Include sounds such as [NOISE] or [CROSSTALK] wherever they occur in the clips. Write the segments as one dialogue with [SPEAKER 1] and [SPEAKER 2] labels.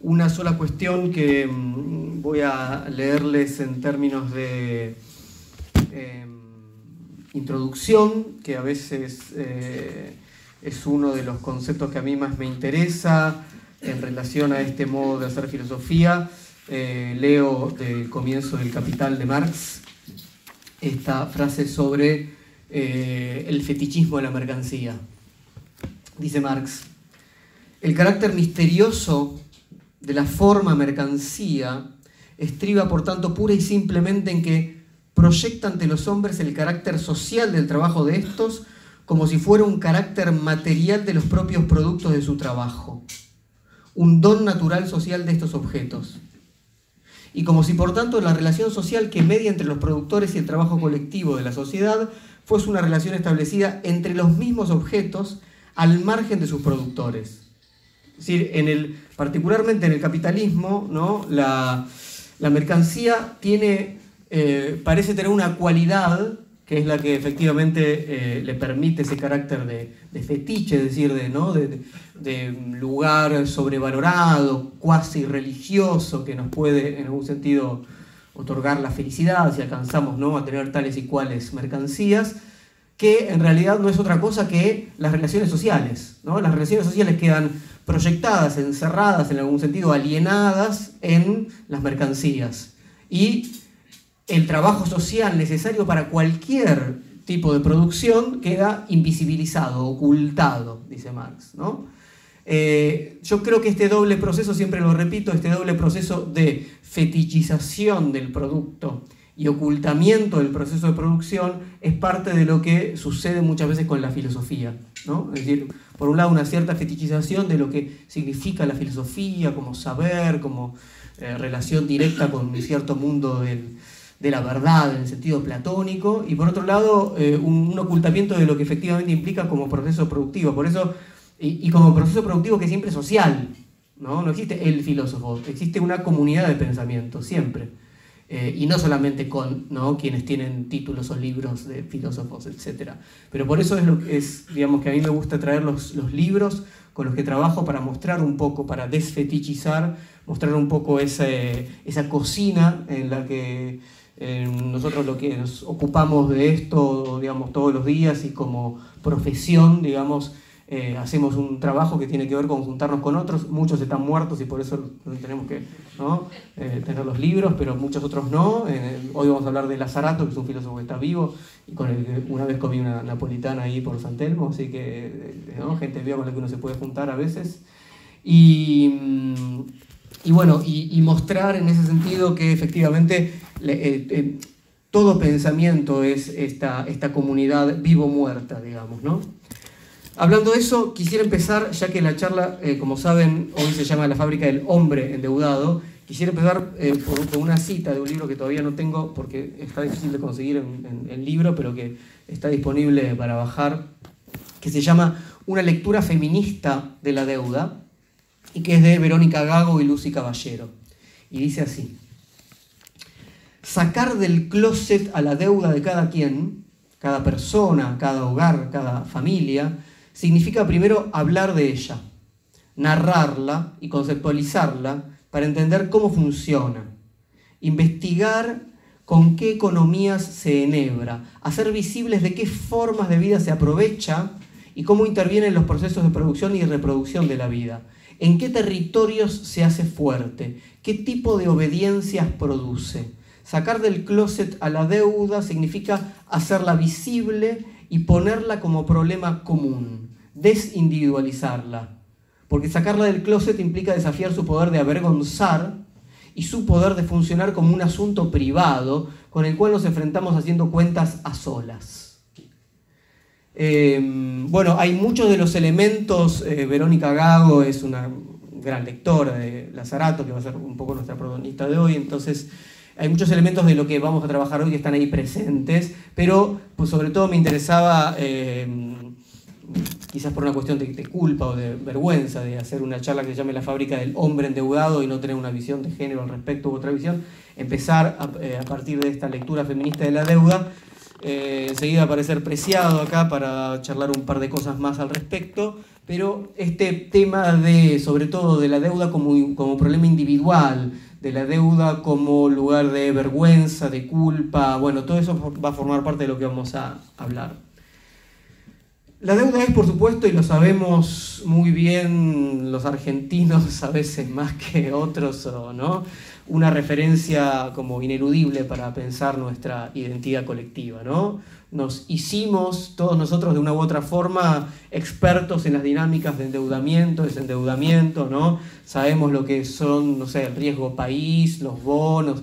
[SPEAKER 1] una sola cuestión que mm, voy a leerles en términos de em, introducción, que a veces eh, es uno de los conceptos que a mí más me interesa en relación a este modo de hacer filosofía. Eh, leo del comienzo del Capital de Marx esta frase sobre eh, el fetichismo de la mercancía. Dice Marx, el carácter misterioso de la forma mercancía estriba, por tanto, pura y simplemente en que proyecta ante los hombres el carácter social del trabajo de estos como si fuera un carácter material de los propios productos de su trabajo, un don natural social de estos objetos. Y como si por tanto la relación social que media entre los productores y el trabajo colectivo de la sociedad fuese una relación establecida entre los mismos objetos al margen de sus productores. Decir, en particularmente en el capitalismo, la, mercancía eh, parece tener una cualidad que es la que efectivamente eh, le permite ese carácter de, fetiche, es decir, de, lugar sobrevalorado, cuasi religioso, que nos puede en algún sentido otorgar la felicidad si alcanzamos a tener tales y cuales mercancías, que en realidad no es otra cosa que las relaciones sociales. Las relaciones sociales quedan proyectadas, encerradas, en algún sentido alienadas en las mercancías. Y el trabajo social necesario para cualquier tipo de producción queda invisibilizado, ocultado, dice Marx. ¿no? Eh, yo creo que este doble proceso, siempre lo repito, este doble proceso de fetichización del producto y ocultamiento del proceso de producción es parte de lo que sucede muchas veces con la filosofía. ¿no? Es decir, por un lado una cierta fetichización de lo que significa la filosofía como saber, como eh, relación directa con un cierto mundo de la verdad en el sentido platónico, y por otro lado eh, un, ocultamiento de lo que efectivamente implica como proceso productivo. Por eso, y, y como proceso productivo que siempre es social, ¿no? no existe el filósofo, existe una comunidad de pensamiento, siempre. Eh, y no solamente con ¿no? quienes tienen títulos o libros de filósofos, etc. Pero por eso es, lo que es, digamos, que a mí me gusta traer los, los libros con los que trabajo para mostrar un poco, para desfetichizar, mostrar un poco ese, esa cocina en la que eh, nosotros lo que nos ocupamos de esto, digamos, todos los días y como profesión, digamos, eh, hacemos un trabajo que tiene que ver con juntarnos con otros, muchos están muertos y por eso tenemos que eh, tener los libros, pero muchos otros no. Eh, hoy vamos a hablar de Lazarato, que es un filósofo que está vivo y con el que una vez comí una napolitana ahí por San Telmo, así que gente viva con la que uno se puede juntar a veces. Y, mm, y bueno, y, mostrar en ese sentido que efectivamente todo pensamiento es esta, esta comunidad vivo-muerta, digamos, ¿no? Hablando de eso, quisiera empezar, ya que la charla, eh, como saben, hoy se llama La fábrica del hombre endeudado, quisiera empezar eh, por, una cita de un libro que todavía no tengo porque está difícil de conseguir en, el libro, pero que está disponible para bajar, que se llama Una lectura feminista de la deuda, y que es de Verónica Gago y Lucy Caballero. Y dice así, sacar del closet a la deuda de cada quien, cada persona, cada hogar, cada familia, significa primero hablar de ella, narrarla y conceptualizarla para entender cómo funciona, investigar con qué economías se enhebra, hacer visibles de qué formas de vida se aprovecha y cómo intervienen los procesos de producción y reproducción de la vida, en qué territorios se hace fuerte, qué tipo de obediencias produce. Sacar del closet a la deuda significa hacerla visible y ponerla como problema común desindividualizarla. Porque sacarla del closet implica desafiar su poder de avergonzar y su poder de funcionar como un asunto privado con el cual nos enfrentamos haciendo cuentas a solas. Em, bueno, hay muchos de los elementos, eh, Verónica Gago es una gran lectora de Lazarato, que va a ser un poco nuestra protagonista de hoy, entonces hay muchos elementos de lo que vamos a trabajar hoy que están ahí presentes, pero pues sobre todo me interesaba em, quizás por una cuestión de, culpa o de vergüenza de hacer una charla que se llame La fábrica del hombre endeudado y no tener una visión de género al respecto u otra visión, empezar a, eh, partir de esta lectura feminista de la deuda, eh, enseguida aparecer Preciado acá para charlar un par de cosas más al respecto, pero este tema de, sobre todo, de la deuda como, como problema individual, de la deuda como lugar de vergüenza, de culpa, bueno, todo eso va a formar parte de lo que vamos a hablar. La deuda es, por supuesto, y lo sabemos muy bien los argentinos, [LAUGHS] a veces más que otros, ¿no? una referencia como ineludible para pensar nuestra identidad colectiva. ¿no? Nos hicimos todos nosotros de una u otra forma expertos en las dinámicas de endeudamiento, desendeudamiento, ¿no? Sabemos lo que son, no sé, el riesgo país, los bonos.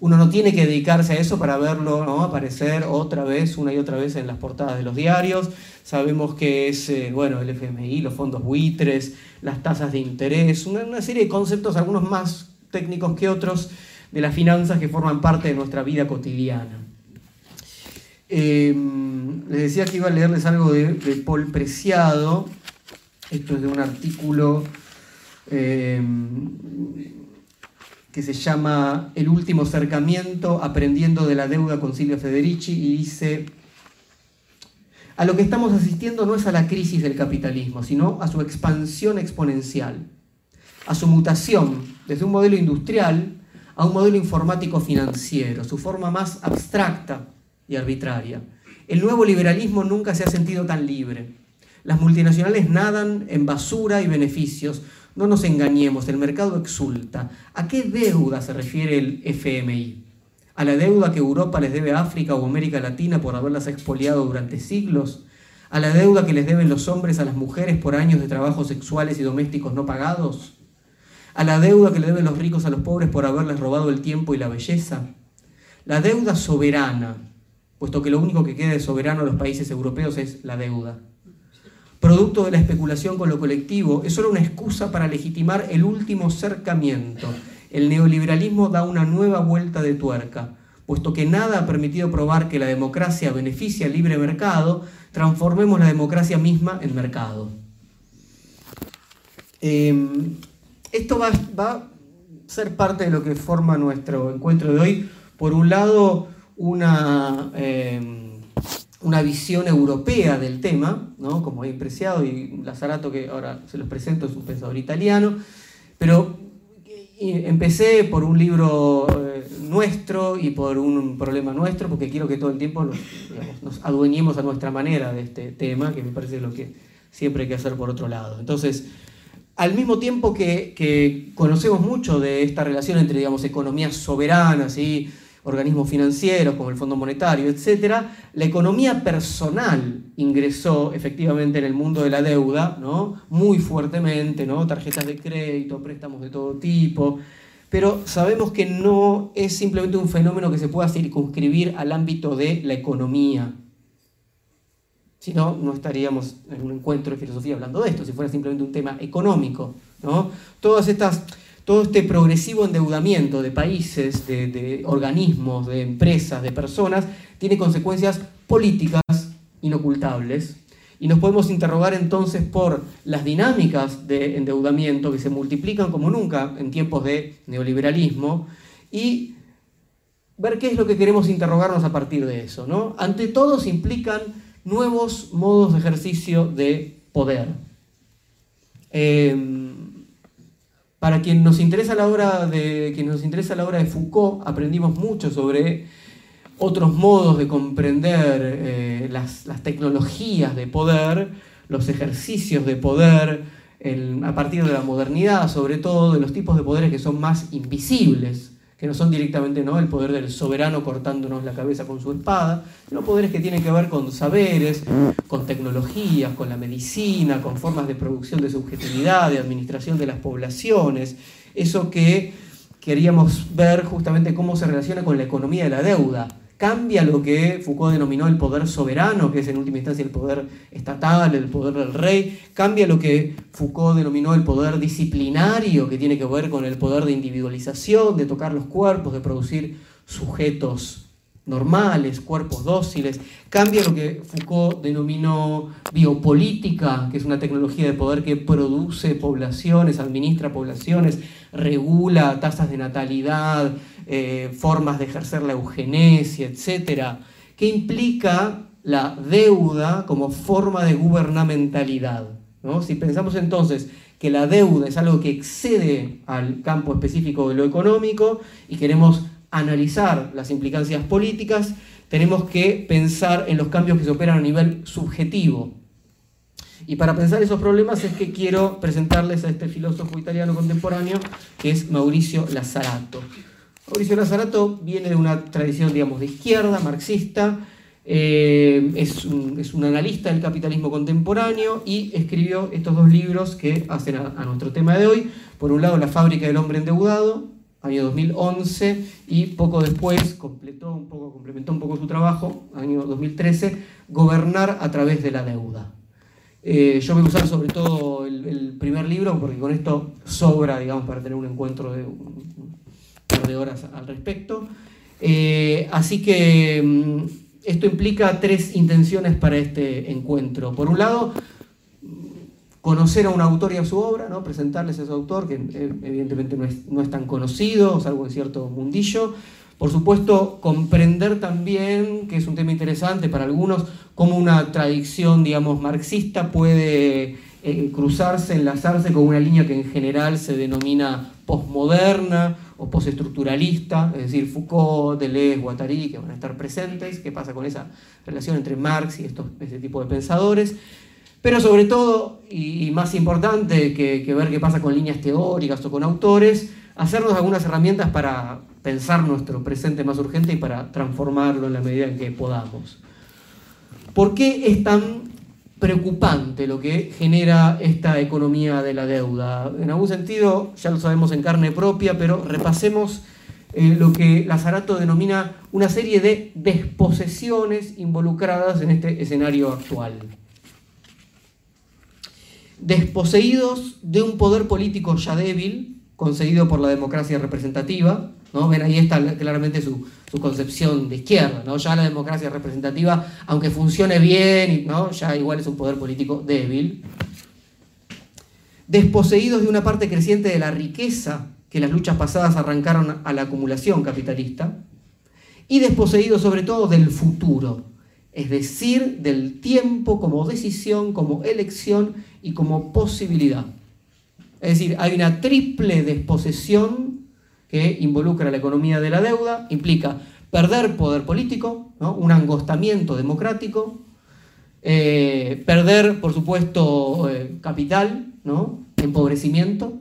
[SPEAKER 1] Uno no tiene que dedicarse a eso para verlo aparecer otra vez, una y otra vez en las portadas de los diarios. Sabemos que es, eh, bueno, el FMI, los fondos buitres, las tasas de interés, una serie de conceptos, algunos más técnicos que otros de las finanzas que forman parte de nuestra vida cotidiana. Em, les decía que iba a leerles algo de, Paul Preciado. Esto es de un artículo em, que se llama El último acercamiento, aprendiendo de la deuda con Silvio Federici, y dice, a lo que estamos asistiendo no es a la crisis del capitalismo, sino a su expansión exponencial a su mutación desde un modelo industrial a un modelo informático financiero, su forma más abstracta y arbitraria. El nuevo liberalismo nunca se ha sentido tan libre. Las multinacionales nadan en basura y beneficios. No nos engañemos, el mercado exulta. ¿A qué deuda se refiere el FMI? ¿A la deuda que Europa les debe a África o América Latina por haberlas expoliado durante siglos? ¿A la deuda que les deben los hombres a las mujeres por años de trabajos sexuales y domésticos no pagados? a la deuda que le deben los ricos a los pobres por haberles robado el tiempo y la belleza. La deuda soberana, puesto que lo único que queda de soberano a los países europeos es la deuda. Producto de la especulación con lo colectivo, es solo una excusa para legitimar el último cercamiento. El neoliberalismo da una nueva vuelta de tuerca, puesto que nada ha permitido probar que la democracia beneficia el libre mercado, transformemos la democracia misma en mercado. Em, esto va, a ser parte de lo que forma nuestro encuentro de hoy. Por un lado, una, em, una visión europea del tema, ¿no? como he Preciado y Lazarato, que ahora se los presento, es un pensador italiano, pero empecé por un libro eh, nuestro y por un problema nuestro, porque quiero que todo el tiempo nos adueñemos a nuestra manera de este tema, que me parece lo que siempre hay que hacer por otro lado. Entonces, al mismo tiempo que, conocemos mucho de esta relación entre, digamos, economías soberanas y organismos financieros como el Fondo Monetario, etc., la economía personal ingresó efectivamente en el mundo de la deuda, ¿no? muy fuertemente, ¿no? tarjetas de crédito, préstamos de todo tipo, pero sabemos que no es simplemente un fenómeno que se pueda circunscribir al ámbito de la economía, si no, no estaríamos en un encuentro de filosofía hablando de esto, si fuera simplemente un tema económico. ¿no? Todas estas, todo este progresivo endeudamiento de países, de, organismos, de empresas, de personas, tiene consecuencias políticas inocultables. Y nos podemos interrogar entonces por las dinámicas de endeudamiento que se multiplican como nunca en tiempos de neoliberalismo y ver qué es lo que queremos interrogarnos a partir de eso. ¿no? Ante todo implican nuevos modos de ejercicio de poder. Em, para quien nos interesa la obra de quien nos interesa la obra de Foucault, aprendimos mucho sobre otros modos de comprender eh, las, tecnologías de poder, los ejercicios de poder, a partir de la modernidad, sobre todo de los tipos de poderes que son más invisibles que no son directamente ¿no? el poder del soberano cortándonos la cabeza con su espada, sino poderes que tienen que ver con saberes, con tecnologías, con la medicina, con formas de producción de subjetividad, de administración de las poblaciones, eso que queríamos ver justamente cómo se relaciona con la economía de la deuda, cambia lo que Foucault denominó el poder soberano, que es en última instancia el poder estatal, el poder del rey, cambia lo que Foucault denominó el poder disciplinario, que tiene que ver con el poder de individualización, de tocar los cuerpos, de producir sujetos normales, cuerpos dóciles. Cambia lo que Foucault denominó biopolítica, que es una tecnología de poder que produce poblaciones, administra poblaciones, regula tasas de natalidad, eh, formas de ejercer la eugenesia, etc. ¿Qué implica la deuda como forma de gubernamentalidad? Si pensamos entonces que la deuda es algo que excede al campo específico de lo económico y queremos analizar las implicancias políticas, tenemos que pensar en los cambios que se operan a nivel subjetivo. Y para pensar esos problemas es que quiero presentarles a este filósofo italiano contemporáneo, que es Mauricio Lazzarato. Mauricio Lazzarato viene de una tradición, digamos, de izquierda, marxista, eh, es, un, analista del capitalismo contemporáneo y escribió estos dos libros que hacen a, nuestro tema de hoy. Por un lado, La fábrica del hombre endeudado, año 2011, y poco después completó un poco, complementó un poco su trabajo, año 2013, Gobernar a través de la deuda. Eh, yo voy a usar sobre todo el, primer libro porque con esto sobra, digamos, para tener un encuentro de un de horas al respecto. Eh, así que mm, esto implica tres intenciones para este encuentro. Por un lado, conocer a un autor y a su obra, ¿no? presentarles a ese autor, que eh, evidentemente no es, no es tan conocido, salvo en cierto mundillo. Por supuesto, comprender también, que es un tema interesante para algunos, cómo una tradición, digamos, marxista puede eh, cruzarse, enlazarse con una línea que en general se denomina postmoderna o postestructuralista, es decir, Foucault, Deleuze, Guattari, que van a estar presentes, qué pasa con esa relación entre Marx y estos, este tipo de pensadores, pero sobre todo, y, más importante que, que, ver qué pasa con líneas teóricas o con autores, hacernos algunas herramientas para pensar nuestro presente más urgente y para transformarlo en la medida en que podamos. ¿Por qué es tan preocupante lo que genera esta economía de la deuda. En algún sentido, ya lo sabemos en carne propia, pero repasemos eh, lo que Lazarato denomina una serie de desposesiones involucradas en este escenario actual. Desposeídos de un poder político ya débil, concedido por la democracia representativa, ¿no? Ven, ahí está claramente su, concepción de izquierda, ¿no? Ya la democracia representativa, aunque funcione bien, ¿no? Ya igual es un poder político débil. Desposeídos de una parte creciente de la riqueza que las luchas pasadas arrancaron a la acumulación capitalista. Y desposeídos sobre todo del futuro, es decir, del tiempo como decisión, como elección y como posibilidad. Es decir, hay una triple desposesión que involucra la economía de la deuda, implica perder poder político, un angostamiento democrático, eh, perder, por supuesto, eh, capital, empobrecimiento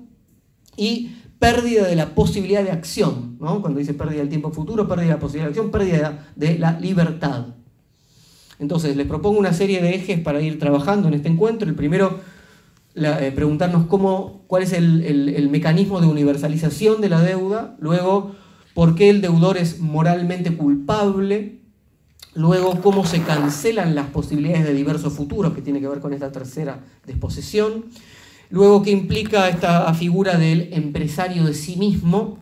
[SPEAKER 1] y pérdida de la posibilidad de acción. Cuando dice pérdida del tiempo futuro, pérdida de la posibilidad de acción, pérdida de la libertad. Entonces, les propongo una serie de ejes para ir trabajando en este encuentro. El primero eh, preguntarnos cómo, cuál es el, mecanismo de universalización de la deuda, luego por qué el deudor es moralmente culpable, luego cómo se cancelan las posibilidades de diversos futuros, que tiene que ver con esta tercera disposición, luego qué implica esta figura del empresario de sí mismo,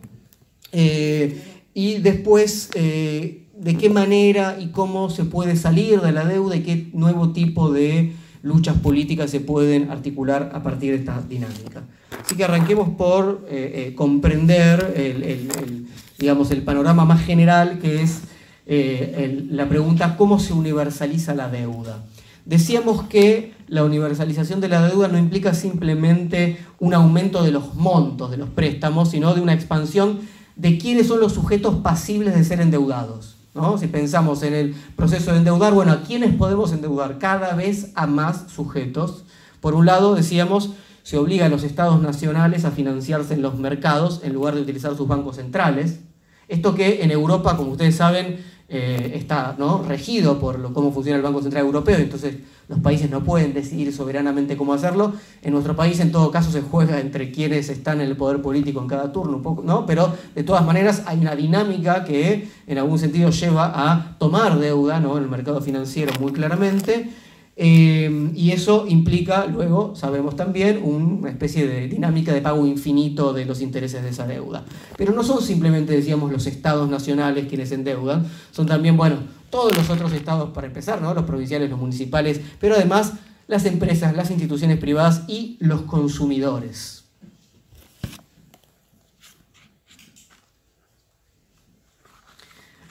[SPEAKER 1] eh, y después eh, de qué manera y cómo se puede salir de la deuda y qué nuevo tipo de luchas políticas se pueden articular a partir de esta dinámica. Así que arranquemos por eh, eh, comprender el, digamos, el panorama más general que es eh, la pregunta ¿cómo se universaliza la deuda? Decíamos que la universalización de la deuda no implica simplemente un aumento de los montos de los préstamos, sino de una expansión de quiénes son los sujetos pasibles de ser endeudados. Si pensamos en el proceso de endeudar, bueno, ¿a quiénes podemos endeudar? Cada vez a más sujetos. Por un lado, decíamos, se obliga a los estados nacionales a financiarse en los mercados en lugar de utilizar sus bancos centrales. Esto que en Europa, como ustedes saben, eh, está ¿no? regido por lo, cómo funciona el Banco Central Europeo, entonces los países no pueden decidir soberanamente cómo hacerlo. En nuestro país, en todo caso, se juega entre quienes están en el poder político en cada turno, un poco, ¿no? pero de todas maneras hay una dinámica que en algún sentido lleva a tomar deuda ¿no? en el mercado financiero muy claramente eh, y eso implica, luego, sabemos también, una especie de dinámica de pago infinito de los intereses de esa deuda. Pero no son simplemente, decíamos, los estados nacionales quienes endeudan, son también, bueno, todos los otros estados, para empezar, ¿no? los provinciales, los municipales, pero además las empresas, las instituciones privadas y los consumidores.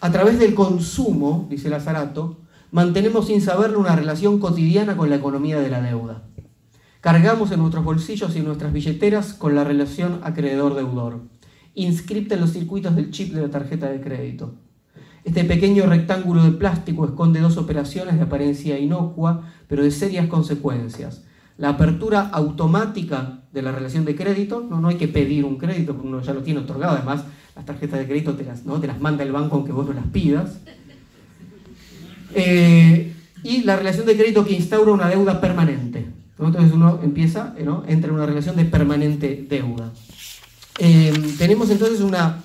[SPEAKER 1] A través del consumo, dice Lazarato, mantenemos sin saberlo una relación cotidiana con la economía de la deuda. Cargamos en nuestros bolsillos y nuestras billeteras con la relación acreedor-deudor, inscripta en los circuitos del chip de la tarjeta de crédito. Este pequeño rectángulo de plástico esconde dos operaciones de apariencia inocua, pero de serias consecuencias. La apertura automática de la relación de crédito, no, no hay que pedir un crédito, porque uno ya lo tiene otorgado, además las tarjetas de crédito te las, ¿no? te las manda el banco aunque vos no las pidas. Eh, y la relación de crédito que instaura una deuda permanente. Entonces uno empieza, ¿no? entra en una relación de permanente deuda. Eh, tenemos entonces una,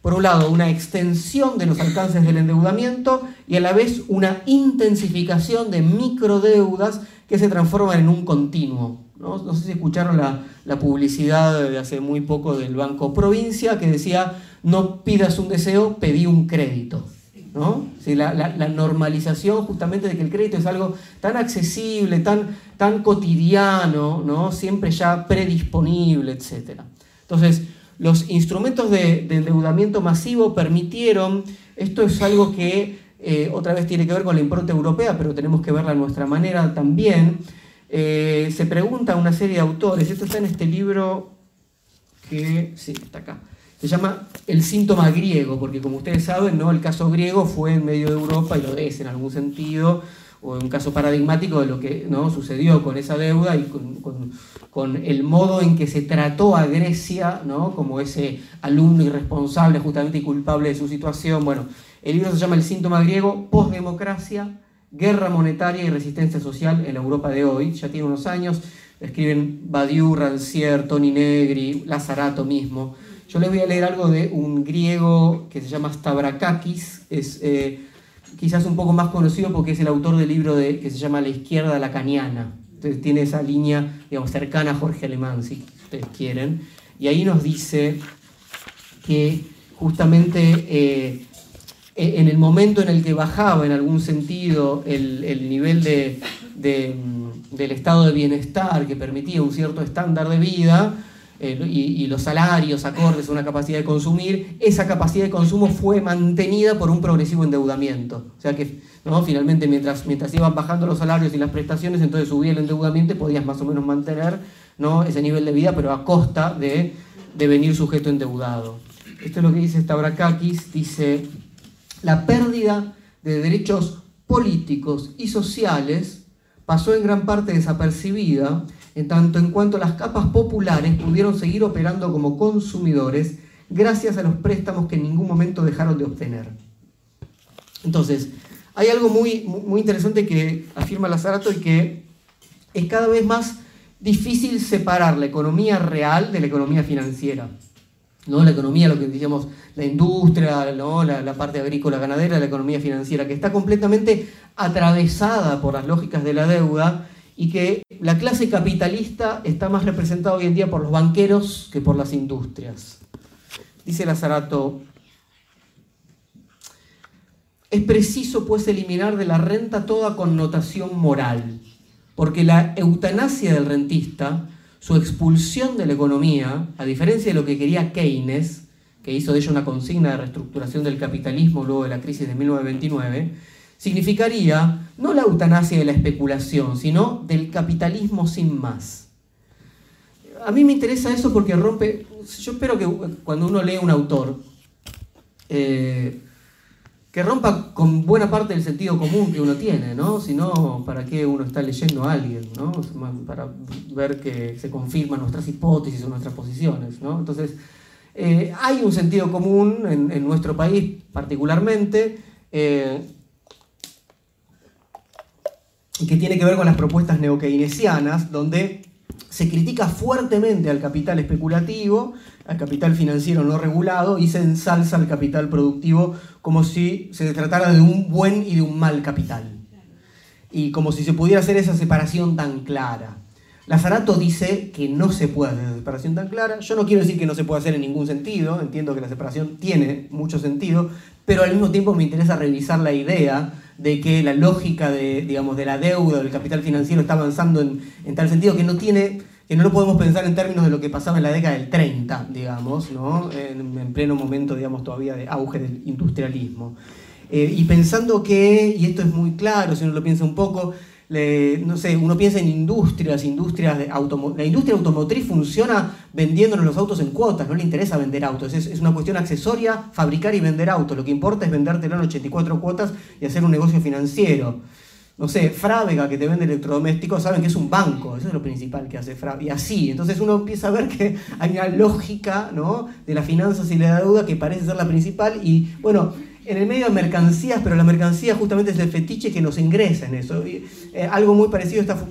[SPEAKER 1] por un lado, una extensión de los alcances del endeudamiento y a la vez una intensificación de microdeudas que se transforman en un continuo. No, sé si escucharon la, la, publicidad de hace muy poco del Banco Provincia que decía, no pidas un deseo, pedí un crédito. ¿No? la, la, normalización justamente de que el crédito es algo tan accesible, tan, tan cotidiano, ¿no? siempre ya predisponible, etc. Entonces, los instrumentos de, de endeudamiento masivo permitieron, esto es algo que eh, otra vez tiene que ver con la impronta europea, pero tenemos que verla a nuestra manera también, eh, se pregunta una serie de autores, esto está en este libro que, sí, está acá, se llama El síntoma griego, porque como ustedes saben, ¿no? el caso griego fue en medio de Europa y lo es en algún sentido, o un caso paradigmático de lo que ¿no? sucedió con esa deuda y con, con, el modo en que se trató a Grecia ¿no? como ese alumno irresponsable justamente y culpable de su situación. Bueno, el libro se llama El síntoma griego, postdemocracia, guerra monetaria y resistencia social en la Europa de hoy. Ya tiene unos años, escriben Badiou, Rancière, Tony Negri, Lazarato mismo. Yo les voy a leer algo de un griego que se llama Stavrakakis, es eh, quizás un poco más conocido porque es el autor del libro de, que se llama La izquierda lacaniana. Entonces tiene esa línea, digamos, cercana a Jorge Alemán, si ustedes quieren. Y ahí nos dice que justamente eh, en el momento en el que bajaba en algún sentido el, nivel de, del estado de bienestar que permitía un cierto estándar de vida, eh, y, los salarios acordes a una capacidad de consumir, esa capacidad de consumo fue mantenida por un progresivo endeudamiento. O sea que ¿no? finalmente mientras, mientras iban bajando los salarios y las prestaciones, entonces subía el endeudamiento y podías más o menos mantener ¿no? ese nivel de vida, pero a costa de, de venir sujeto endeudado. Esto es lo que dice Stavrakakis, dice, la pérdida de derechos políticos y sociales pasó en gran parte desapercibida en tanto en cuanto las capas populares pudieron seguir operando como consumidores gracias a los préstamos que en ningún momento dejaron de obtener. Entonces, hay algo muy, muy interesante que afirma Lazarato y que es cada vez más difícil separar la economía real de la economía financiera. ¿no? La economía, lo que decíamos, la industria, ¿no? la, la parte agrícola ganadera, la economía financiera, que está completamente atravesada por las lógicas de la deuda y que la clase capitalista está más representada hoy en día por los banqueros que por las industrias. Dice Lazarato, es preciso pues eliminar de la renta toda connotación moral, porque la eutanasia del rentista, su expulsión de la economía, a diferencia de lo que quería Keynes, que hizo de ello una consigna de reestructuración del capitalismo luego de la crisis de 1929, significaría no la eutanasia de la especulación, sino del capitalismo sin más. A mí me interesa eso porque rompe, yo espero que cuando uno lee un autor, eh, que rompa con buena parte del sentido común que uno tiene, ¿no? Si no, ¿para qué uno está leyendo a alguien, ¿no? Para ver que se confirman nuestras hipótesis o nuestras posiciones, ¿no? Entonces, eh, hay un sentido común en, nuestro país particularmente, eh, que tiene que ver con las propuestas neokeynesianas, donde se critica fuertemente al capital especulativo, al capital financiero no regulado, y se ensalza al capital productivo como si se tratara de un buen y de un mal capital. Y como si se pudiera hacer esa separación tan clara. Lazarato dice que no se puede hacer esa separación tan clara. Yo no quiero decir que no se puede hacer en ningún sentido, entiendo que la separación tiene mucho sentido, pero al mismo tiempo me interesa revisar la idea de que la lógica de, digamos, de la deuda, del capital financiero está avanzando en, tal sentido que no tiene, que no lo podemos pensar en términos de lo que pasaba en la década del 30, digamos, ¿no? en, pleno momento, digamos, todavía de auge del industrialismo. Eh, y pensando que, y esto es muy claro, si uno lo piensa un poco, no sé, uno piensa en industrias, industrias de la industria automotriz funciona vendiéndonos los autos en cuotas, no le interesa vender autos, es, una cuestión accesoria fabricar y vender autos, lo que importa es vendértelo en 84 cuotas y hacer un negocio financiero. No sé, Frávega que te vende electrodomésticos, saben que es un banco, eso es lo principal que hace Frávega. Y así, entonces uno empieza a ver que hay una lógica ¿no? de las finanzas y la deuda que parece ser la principal y bueno, en el medio de mercancías, pero la mercancía justamente es el fetiche que nos ingresa en eso. Eh, algo muy parecido está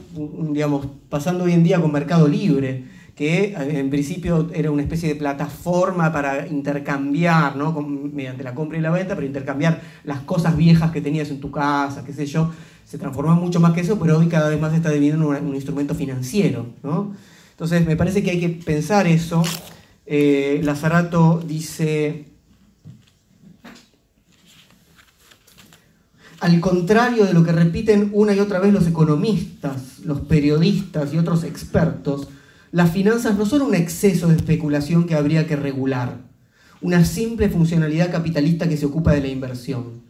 [SPEAKER 1] digamos, pasando hoy en día con Mercado Libre, que eh, en principio era una especie de plataforma para intercambiar, ¿no? mediante la compra y la venta, pero intercambiar las cosas viejas que tenías en tu casa, qué sé yo. Se transformó mucho más que eso, pero hoy cada vez más está deviniendo un, un instrumento financiero. ¿no? Entonces me parece que hay que pensar eso. Eh, Lazarato dice, Al contrario de lo que repiten una y otra vez los economistas, los periodistas y otros expertos, las finanzas no son un exceso de especulación que habría que regular, una simple funcionalidad capitalista que se ocupa de la inversión.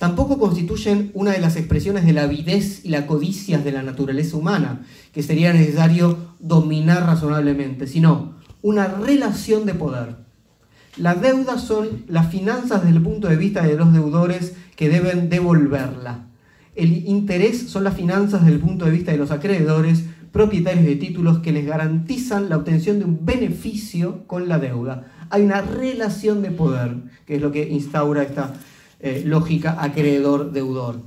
[SPEAKER 1] Tampoco constituyen una de las expresiones de la avidez y la codicia de la naturaleza humana, que sería necesario dominar razonablemente, sino una relación de poder. Las deudas son las finanzas desde el punto de vista de los deudores que deben devolverla. El interés son las finanzas desde el punto de vista de los acreedores, propietarios de títulos que les garantizan la obtención de un beneficio con la deuda. Hay una relación de poder, que es lo que instaura esta eh, lógica acreedor-deudor.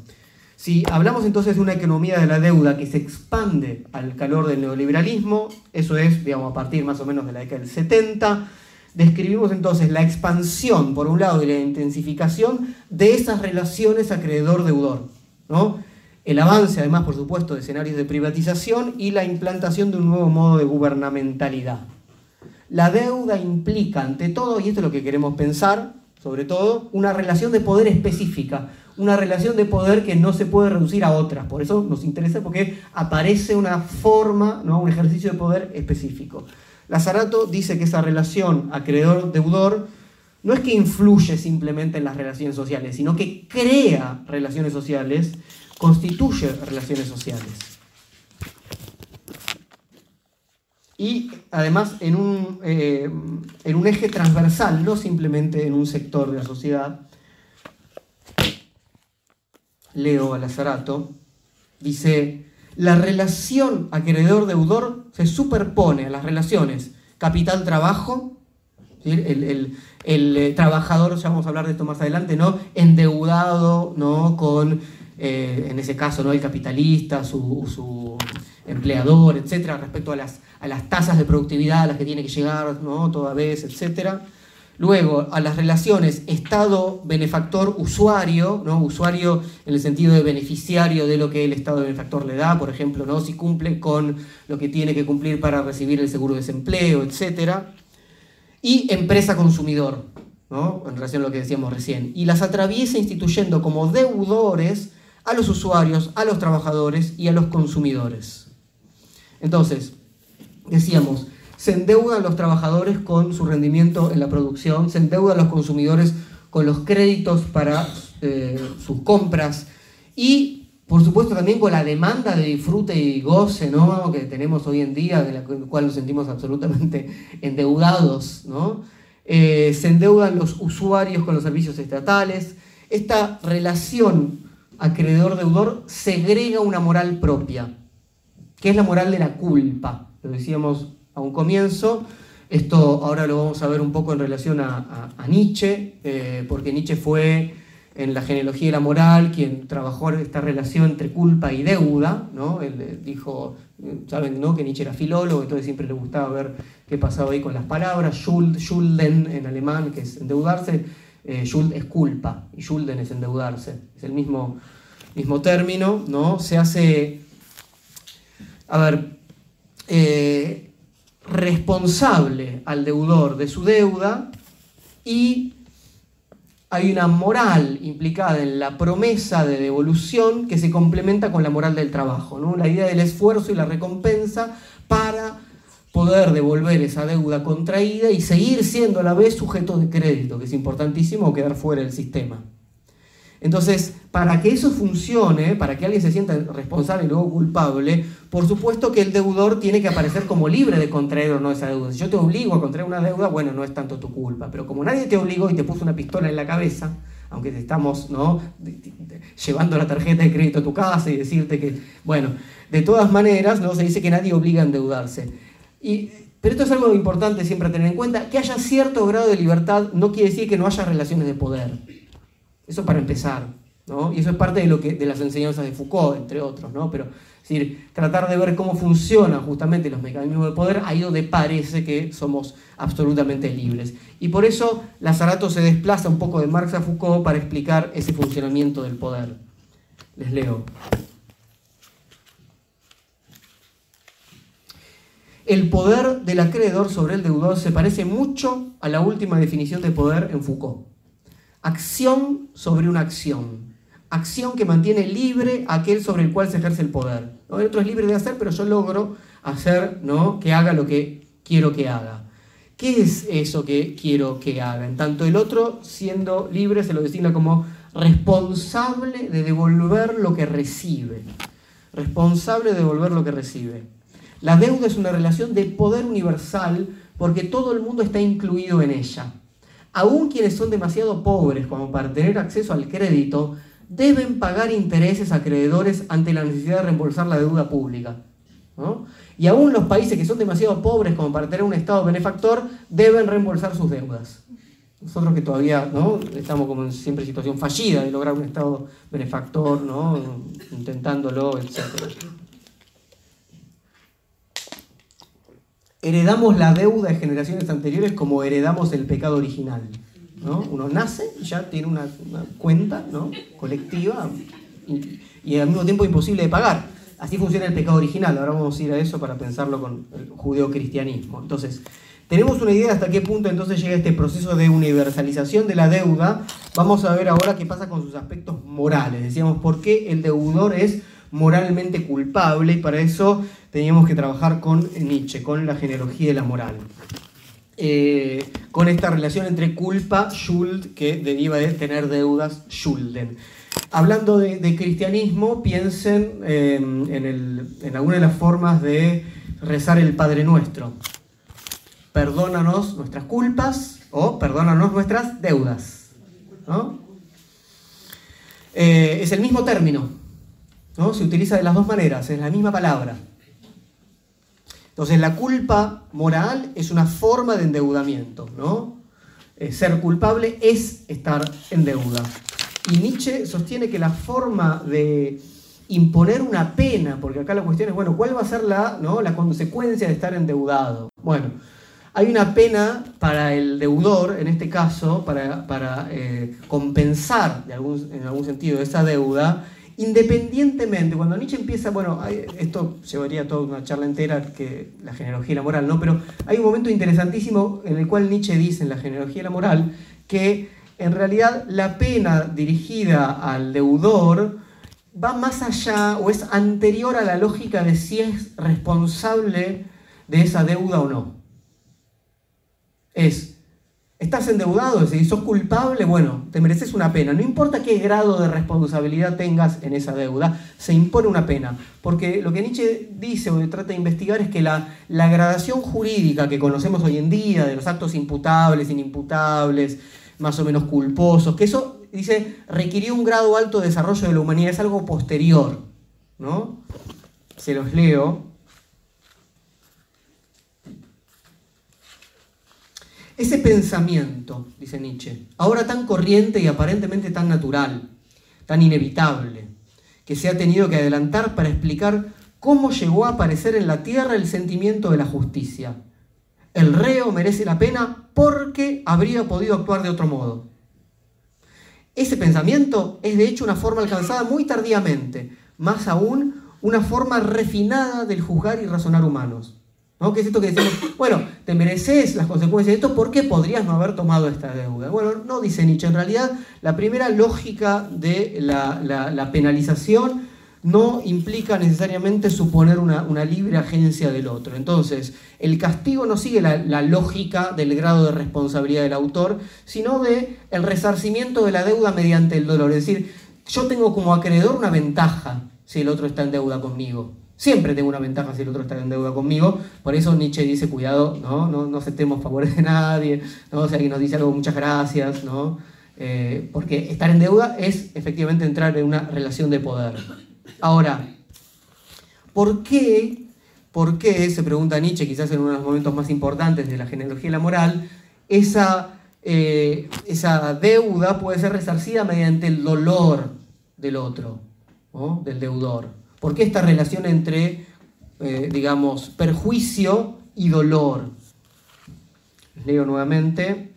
[SPEAKER 1] Si hablamos entonces de una economía de la deuda que se expande al calor del neoliberalismo, eso es, digamos, a partir más o menos de la década del 70, describimos entonces la expansión, por un lado, y la intensificación de esas relaciones acreedor-deudor. ¿no? El avance, además, por supuesto, de escenarios de privatización y la implantación de un nuevo modo de gubernamentalidad. La deuda implica, ante todo, y esto es lo que queremos pensar, sobre todo, una relación de poder específica, una relación de poder que no se puede reducir a otras. Por eso nos interesa porque aparece una forma, ¿no? un ejercicio de poder específico. Lazarato dice que esa relación acreedor-deudor no es que influye simplemente en las relaciones sociales, sino que crea relaciones sociales, constituye relaciones sociales. Y además en un, eh, en un eje transversal, no simplemente en un sector de la sociedad. Leo a Lazarato, dice, la relación acreedor-deudor se superpone a las relaciones capital-trabajo, el, eh, trabajador, ya vamos a hablar de esto más adelante, ¿no? endeudado ¿no? con, eh, en ese caso, ¿no? el capitalista, su, empleador, etcétera, respecto a las, a las tasas de productividad a las que tiene que llegar ¿no? toda vez, etcétera. Luego, a las relaciones Estado-benefactor-usuario, ¿no? usuario en el sentido de beneficiario de lo que el Estado benefactor le da, por ejemplo, ¿no? si cumple con lo que tiene que cumplir para recibir el seguro de desempleo, etc. Y empresa-consumidor, ¿no? en relación a lo que decíamos recién. Y las atraviesa instituyendo como deudores a los usuarios, a los trabajadores y a los consumidores. Entonces, decíamos, se endeudan los trabajadores con su rendimiento en la producción, se endeudan los consumidores con los créditos para eh, sus compras y por supuesto también con la demanda de disfrute y goce ¿no? que tenemos hoy en día, de la cual nos sentimos absolutamente [LAUGHS] endeudados. ¿no? Eh, se endeudan los usuarios con los servicios estatales. Esta relación acreedor-deudor segrega una moral propia, que es la moral de la culpa. Lo decíamos a un comienzo. Esto ahora lo vamos a ver un poco en relación a, Nietzsche, eh, porque Nietzsche fue en la genealogía de la moral quien trabajó esta relación entre culpa y deuda. ¿no? Él eh, dijo, saben ¿no? que Nietzsche era filólogo, entonces siempre le gustaba ver qué pasaba ahí con las palabras. Schuld, Schulden en alemán, que es endeudarse, eh, Schuld es culpa y Schulden es endeudarse. Es el mismo, mismo término, ¿no? Se hace... A ver, responsable al deudor de su deuda y hay una moral implicada en la promesa de devolución que se complementa con la moral del trabajo, ¿no? la idea del esfuerzo y la recompensa para poder devolver esa deuda contraída y seguir siendo a la vez sujeto de crédito, que es importantísimo quedar fuera del sistema. Entonces, para que eso funcione, para que alguien se sienta responsable y luego culpable, por supuesto que el deudor tiene que aparecer como libre de contraer o no esa deuda. Si yo te obligo a contraer una deuda, bueno, no es tanto tu culpa, pero como nadie te obligó y te puso una pistola en la cabeza, aunque te estamos ¿no? llevando la tarjeta de crédito a tu casa y decirte que, bueno, de todas maneras, ¿no? se dice que nadie obliga a endeudarse. Y, pero esto es algo importante siempre tener en cuenta, que haya cierto grado de libertad no quiere decir que no haya relaciones de poder. Eso para empezar, ¿no? Y eso es parte de, lo que, de las enseñanzas de Foucault, entre otros, ¿no? Pero, es decir, tratar de ver cómo funcionan justamente los mecanismos de poder, ahí donde parece que somos absolutamente libres. Y por eso Lazarato se desplaza un poco de Marx a Foucault para explicar ese funcionamiento del poder. Les leo. El poder del acreedor sobre el deudor se parece mucho a la última definición de poder en Foucault acción sobre una acción. Acción que mantiene libre aquel sobre el cual se ejerce el poder. El otro es libre de hacer, pero yo logro hacer ¿no? que haga lo que quiero que haga. ¿Qué es eso que quiero que haga? En tanto el otro, siendo libre, se lo designa como responsable de devolver lo que recibe. Responsable de devolver lo que recibe. La deuda es una relación de poder universal porque todo el mundo está incluido en ella. Aún quienes son demasiado pobres como para tener acceso al crédito, deben pagar intereses acreedores ante la necesidad de reembolsar la deuda pública. Y aún los países que son demasiado pobres como para tener un Estado benefactor, deben reembolsar sus deudas. Nosotros que todavía ¿no? estamos como en siempre situación fallida de lograr un Estado benefactor, ¿no? intentándolo, etc. heredamos la deuda de generaciones anteriores como heredamos el pecado original. ¿no? Uno nace y ya tiene una, cuenta ¿no? colectiva y, al mismo tiempo imposible de pagar. Así funciona el pecado original. Ahora vamos a ir a eso para pensarlo con el judeocristianismo. Entonces, tenemos una idea hasta qué punto entonces llega este proceso de universalización de la deuda. Vamos a ver ahora qué pasa con sus aspectos morales. Decíamos, ¿por qué el deudor es moralmente culpable? Y para eso teníamos que trabajar con Nietzsche, con la genealogía de la moral. Eh, con esta relación entre culpa, Schuld, que deriva de tener deudas, Schulden. Hablando de, cristianismo, piensen em, en, en alguna de las formas de rezar el Padre Nuestro. Perdónanos nuestras culpas o perdónanos nuestras deudas. Eh, es el mismo término, ¿no? se utiliza de las dos maneras, es la misma palabra. Entonces la culpa moral es una forma de endeudamiento, ¿no? Eh, ser culpable es estar en deuda. Y Nietzsche sostiene que la forma de imponer una pena, porque acá la cuestión es, bueno, ¿cuál va a ser la, ¿no? la consecuencia de estar endeudado? Bueno, hay una pena para el deudor, en este caso, para, eh, compensar en algún sentido esa deuda, independientemente, cuando Nietzsche empieza, bueno, esto llevaría toda una charla entera, que la genealogía y la moral, ¿no? Pero hay un momento interesantísimo en el cual Nietzsche dice en la genealogía y la moral que en realidad la pena dirigida al deudor va más allá o es anterior a la lógica de si es responsable de esa deuda o no. Es Estás endeudado, si sos culpable, bueno, te mereces una pena. No importa qué grado de responsabilidad tengas en esa deuda, se impone una pena. Porque lo que Nietzsche dice o trata de investigar es que la, la gradación jurídica que conocemos hoy en día, de los actos imputables, inimputables, más o menos culposos, que eso, dice, requirió un grado alto de desarrollo de la humanidad, es algo posterior. ¿no? Se los leo. Ese pensamiento, dice Nietzsche, ahora tan corriente y aparentemente tan natural, tan inevitable, que se ha tenido que adelantar para explicar cómo llegó a aparecer en la tierra el sentimiento de la justicia. El reo merece la pena porque habría podido actuar de otro modo. Ese pensamiento es de hecho una forma alcanzada muy tardíamente, más aún una forma refinada del juzgar y razonar humanos. ¿No? ¿Qué es esto que decimos? Bueno, te mereces las consecuencias de esto, ¿por qué podrías no haber tomado esta deuda? Bueno, no dice Nietzsche. En realidad, la primera lógica de la, penalización no implica necesariamente suponer una, libre agencia del otro. Entonces, el castigo no sigue la, lógica del grado de responsabilidad del autor, sino de el resarcimiento de la deuda mediante el dolor. Es decir, yo tengo como acreedor una ventaja si el otro está en deuda conmigo. Siempre tengo una ventaja si el otro está en deuda conmigo. Por eso Nietzsche dice, cuidado, no, no, no aceptemos favores de nadie. ¿no? Si alguien nos dice algo, muchas gracias. ¿no? Eh, porque estar en deuda es efectivamente entrar en una relación de poder. Ahora, ¿por qué, por qué, se pregunta Nietzsche, quizás en uno de los momentos más importantes de la genealogía y la moral, esa, eh, esa deuda puede ser resarcida mediante el dolor del otro, del deudor? ¿Por qué esta relación entre, eh, digamos, perjuicio y dolor? leo nuevamente.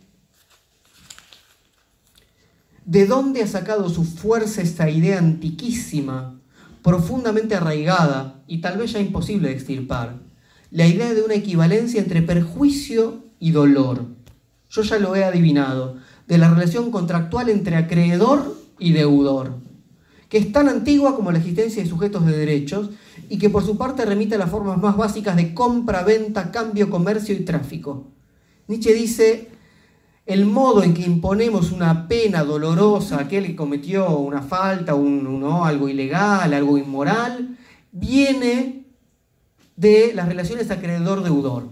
[SPEAKER 1] ¿De dónde ha sacado su fuerza esta idea antiquísima profundamente arraigada y tal vez ya imposible de extirpar, la idea de una equivalencia entre perjuicio y dolor. Yo ya lo he adivinado, de la relación contractual entre acreedor y deudor, que es tan antigua como la existencia de sujetos de derechos y que por su parte remite a las formas más básicas de compra, venta, cambio, comercio y tráfico. Nietzsche dice, el modo en que imponemos una pena dolorosa a aquel que cometió una falta, un, algo ilegal, algo inmoral, viene de las relaciones acreedor-deudor.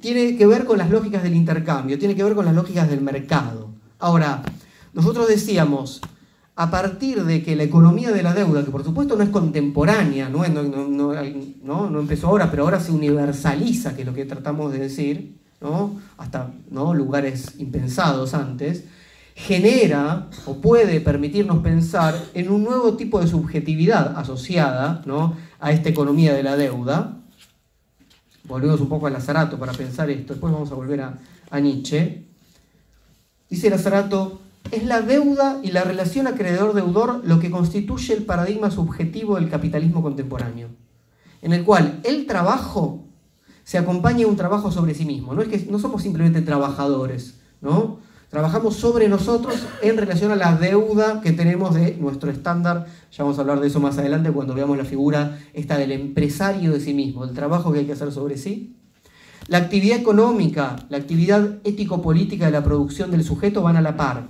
[SPEAKER 1] Tiene que ver con las lógicas del intercambio, tiene que ver con las lógicas del mercado. Ahora, nosotros decíamos, a partir de que la economía de la deuda, que por supuesto no es contemporánea, no, no, no empezó ahora, pero ahora se universaliza, que es lo que tratamos de decir, hasta lugares impensados antes, genera o puede permitirnos pensar en un nuevo tipo de subjetividad asociada a esta economía de la deuda. Volvemos un poco a Lazarato para pensar esto, después vamos a volver a, a Nietzsche. Dice Lazarato, es la deuda y la relación acreedor-deudor lo que constituye el paradigma subjetivo del capitalismo contemporáneo, en el cual el trabajo se acompaña un trabajo sobre sí mismo. No es que no somos simplemente trabajadores, ¿no? Trabajamos sobre nosotros en relación a la deuda que tenemos de nuestro estándar. Ya vamos a hablar de eso más adelante cuando veamos la figura esta del empresario de sí mismo, el trabajo que hay que hacer sobre sí. La actividad económica, la actividad ético-política de la producción del sujeto van a la par.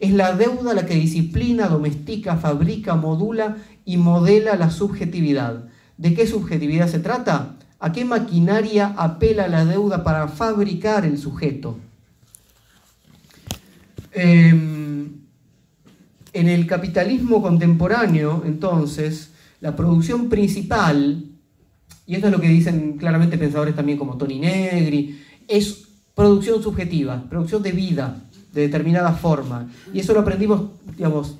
[SPEAKER 1] Es la deuda la que disciplina, domestica, fabrica, modula y modela la subjetividad. ¿De qué subjetividad se trata? ¿A qué maquinaria apela la deuda para fabricar el sujeto? Em, en el capitalismo contemporáneo, entonces, la producción principal, y esto es lo que dicen claramente pensadores también como Tony Negri, es producción subjetiva, producción de vida, de determinada forma. Y eso lo aprendimos, digamos,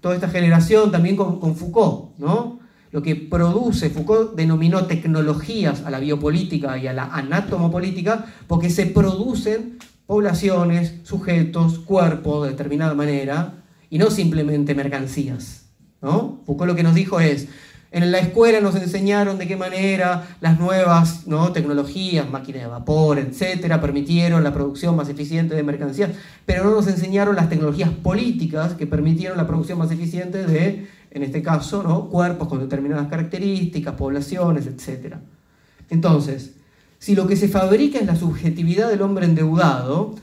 [SPEAKER 1] toda esta generación también con, Foucault, ¿no? lo que produce, Foucault denominó tecnologías a la biopolítica y a la anatomopolítica, porque se producen poblaciones, sujetos, cuerpos de determinada manera, y no simplemente mercancías. ¿no? Foucault lo que nos dijo es, en la escuela nos enseñaron de qué manera las nuevas ¿no? tecnologías, máquinas de vapor, etcétera, permitieron la producción más eficiente de mercancías, pero no nos enseñaron las tecnologías políticas que permitieron la producción más eficiente de en este caso, cuerpos con determinadas características, poblaciones, etc. Entonces, si lo que se fabrica es la subjetividad del hombre endeudado,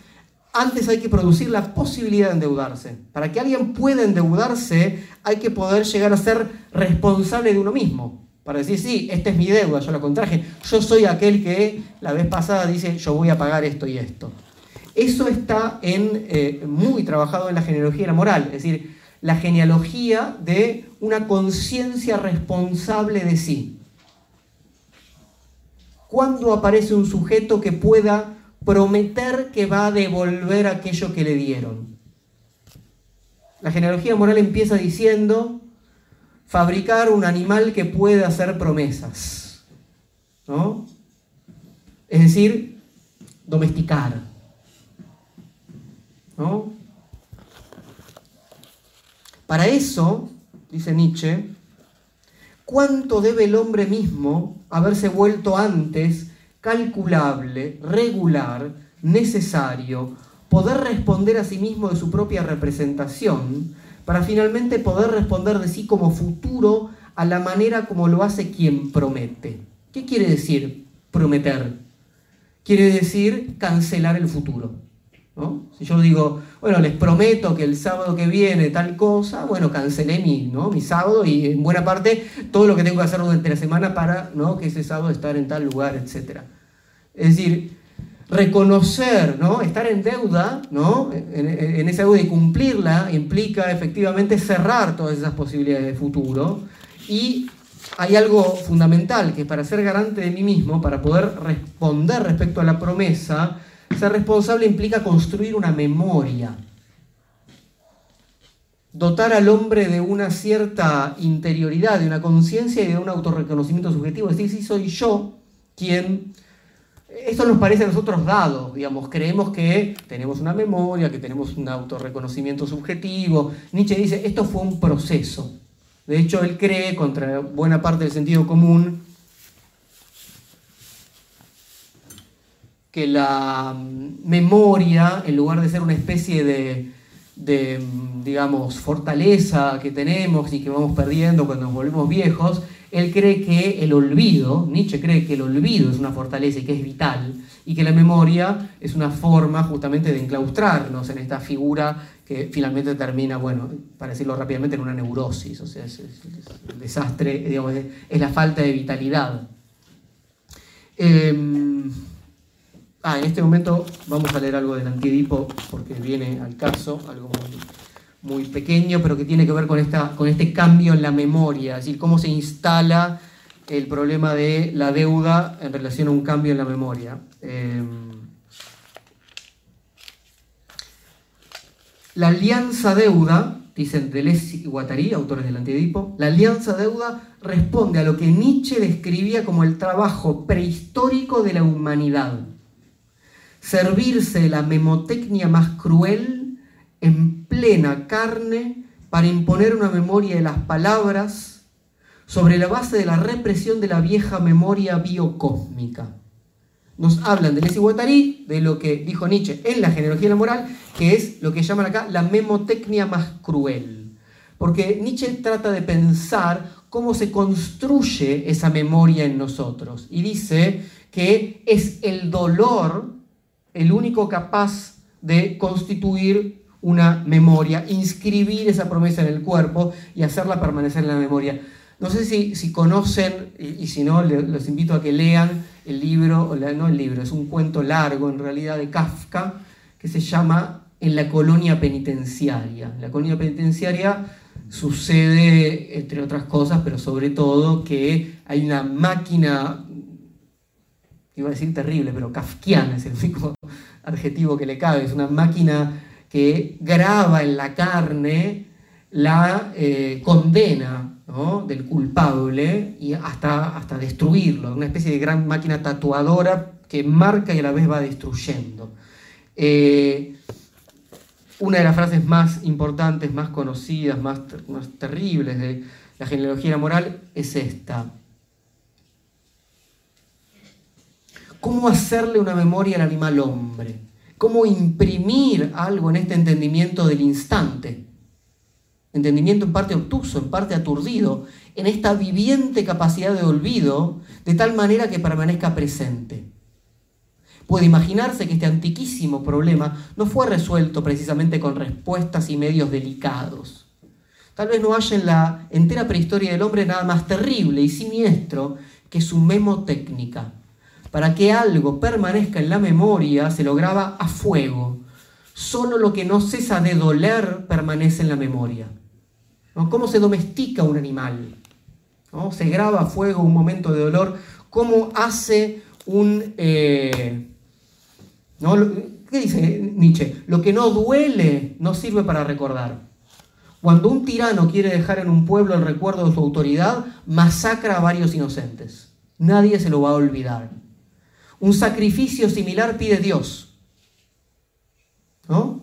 [SPEAKER 1] antes hay que producir la posibilidad de endeudarse. Para que alguien pueda endeudarse, hay que poder llegar a ser responsable de uno mismo. Para decir, sí, esta es mi deuda, yo la contraje, yo soy aquel que la vez pasada dice, yo voy a pagar esto y esto. Eso está en, eh, muy trabajado en la genealogía y la moral. Es decir, la genealogía de una conciencia responsable de sí. ¿Cuándo aparece un sujeto que pueda prometer que va a devolver aquello que le dieron? La genealogía moral empieza diciendo fabricar un animal que pueda hacer promesas. ¿no? Es decir, domesticar. ¿no? Para eso, dice Nietzsche, ¿cuánto debe el hombre mismo haberse vuelto antes calculable, regular, necesario, poder responder a sí mismo de su propia representación, para finalmente poder responder de sí como futuro a la manera como lo hace quien promete. ¿Qué quiere decir prometer? Quiere decir cancelar el futuro. Si yo digo, bueno, les prometo que el sábado que viene tal cosa, bueno, cancelé mi, ¿no? mi sábado y en buena parte todo lo que tengo que hacer durante la semana para ¿no? que ese sábado estar en tal lugar, etc. Es decir, reconocer, ¿no? estar en deuda, ¿no? en, esa deuda y cumplirla implica efectivamente cerrar todas esas posibilidades de futuro y hay algo fundamental que para ser garante de mí mismo, para poder responder respecto a la promesa, ser responsable implica construir una memoria, dotar al hombre de una cierta interioridad, de una conciencia y de un autorreconocimiento subjetivo, es decir, si soy yo quien... Esto nos parece a nosotros dado, digamos, creemos que tenemos una memoria, que tenemos un autorreconocimiento subjetivo. Nietzsche dice, esto fue un proceso. De hecho, él cree, contra buena parte del sentido común, que la mm, memoria, en lugar de ser una especie de, mm, digamos, fortaleza que tenemos y que vamos perdiendo cuando nos volvemos viejos, él cree que el olvido, Nietzsche cree que el olvido es una fortaleza y que es vital, y que la memoria es una forma justamente de enclaustrarnos en esta figura que finalmente termina, bueno, para decirlo rápidamente, en una neurosis, o sea, es, el desastre, digamos, es, la falta de vitalidad. Em, Ah, en este momento vamos a leer algo del Antiedipo porque viene al caso, algo muy, pequeño, pero que tiene que ver con, esta, con este cambio en la memoria, es decir, cómo se instala el problema de la deuda en relación a un cambio en la memoria. Em, la alianza deuda, dicen Deleuze y Guattari, autores del Antiedipo, la alianza deuda responde a lo que Nietzsche describía como el trabajo prehistórico de la humanidad servirse de la memotecnia más cruel en plena carne para imponer una memoria de las palabras sobre la base de la represión de la vieja memoria biocósmica. Nos hablan de Leslie Guattari, de lo que dijo Nietzsche en la genealogía de la moral, que es lo que llaman acá la memotecnia más cruel. Porque Nietzsche trata de pensar cómo se construye esa memoria en nosotros. Y dice que es el dolor el único capaz de constituir una memoria, inscribir esa promesa en el cuerpo y hacerla permanecer en la memoria. No sé si, conocen, y, si no, los invito a que lean el libro, no el libro, es un cuento largo en realidad de Kafka, que se llama En la colonia penitenciaria. En la colonia penitenciaria sucede, entre otras cosas, pero sobre todo que hay una máquina iba a decir terrible, pero kafkiana es el único adjetivo que le cabe, es una máquina que graba en la carne la eh, condena del culpable y hasta, hasta destruirlo, una especie de gran máquina tatuadora que marca y a la vez va destruyendo. Eh, una de las frases más importantes, más conocidas, más, más terribles de la genealogía moral es esta. Cómo hacerle una memoria al animal hombre, cómo imprimir algo en este entendimiento del instante. Entendimiento en parte obtuso, en parte aturdido, en esta viviente capacidad de olvido, de tal manera que permanezca presente. Puede imaginarse que este antiquísimo problema no fue resuelto precisamente con respuestas y medios delicados. Tal vez no haya en la entera prehistoria del hombre nada más terrible y siniestro que su memotécnica, para que algo permanezca en la memoria, se lo graba a fuego. Solo lo que no cesa de doler permanece en la memoria. ¿Cómo se domestica un animal? ¿No? Se graba a fuego un momento de dolor. ¿Cómo hace un... Eh, ¿Qué dice Nietzsche? Lo que no duele no sirve para recordar. Cuando un tirano quiere dejar en un pueblo el recuerdo de su autoridad, masacra a varios inocentes. Nadie se lo va a olvidar. Un sacrificio similar pide Dios. ¿No?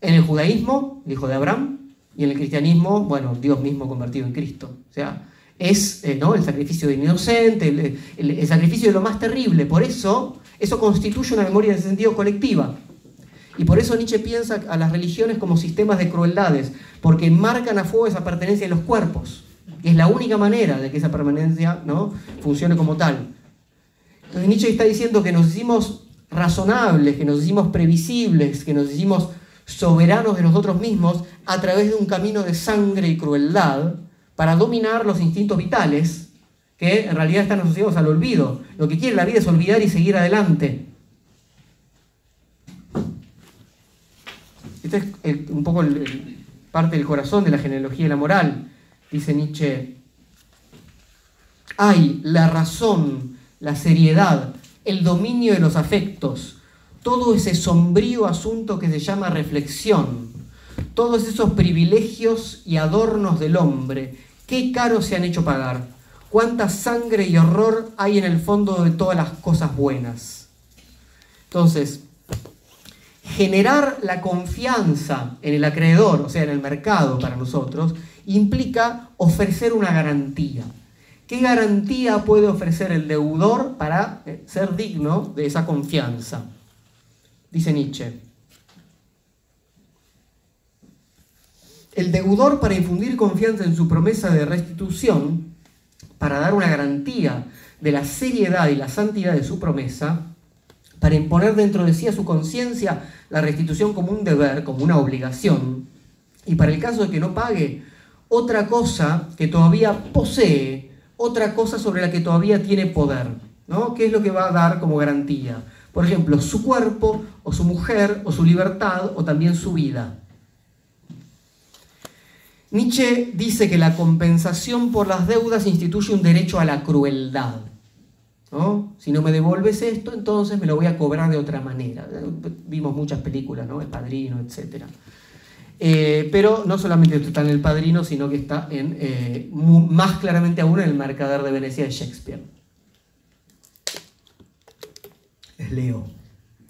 [SPEAKER 1] En el judaísmo, el hijo de Abraham, y en el cristianismo, bueno, Dios mismo convertido en Cristo. O sea, es eh, ¿no? el sacrificio de inocente, el, sacrificio de lo más terrible. Por eso, eso constituye una memoria en sentido colectiva. Y por eso Nietzsche piensa a las religiones como sistemas de crueldades, porque marcan a fuego esa pertenencia en los cuerpos. Y es la única manera de que esa permanencia ¿no? funcione como tal. Entonces Nietzsche está diciendo que nos hicimos razonables, que nos hicimos previsibles, que nos hicimos soberanos de nosotros mismos a través de un camino de sangre y crueldad para dominar los instintos vitales que en realidad están asociados al olvido. Lo que quiere la vida es olvidar y seguir adelante. Este es un poco parte del corazón de la genealogía y la moral, dice Nietzsche. Hay la razón, la seriedad, el dominio de los afectos, todo ese sombrío asunto que se llama reflexión, todos esos privilegios y adornos del hombre, qué caro se han hecho pagar, cuánta sangre y horror hay en el fondo de todas las cosas buenas. Entonces, generar la confianza en el acreedor, o sea, en el mercado para nosotros, implica ofrecer una garantía. ¿Qué garantía puede ofrecer el deudor para eh, ser digno de esa confianza? Dice Nietzsche. El deudor para infundir confianza en su promesa de restitución, para dar una garantía de la seriedad y la santidad de su promesa, para imponer dentro de sí a su conciencia la restitución como un deber, como una obligación, y para el caso de que no pague, otra cosa que todavía posee otra cosa sobre la que todavía tiene poder, ¿no? ¿Qué es lo que va a dar como garantía? Por ejemplo, su cuerpo, o su mujer, o su libertad, o también su vida. Nietzsche dice que la compensación por las deudas instituye un derecho a la crueldad. ¿no? Si no me devuelves esto, entonces me lo voy a cobrar de otra manera. Vimos muchas películas, ¿no? El Padrino, etcétera. Eh, pero no solamente está en El Padrino, sino que está en, eh, más claramente aún en El Mercader de Venecia de Shakespeare. Les leo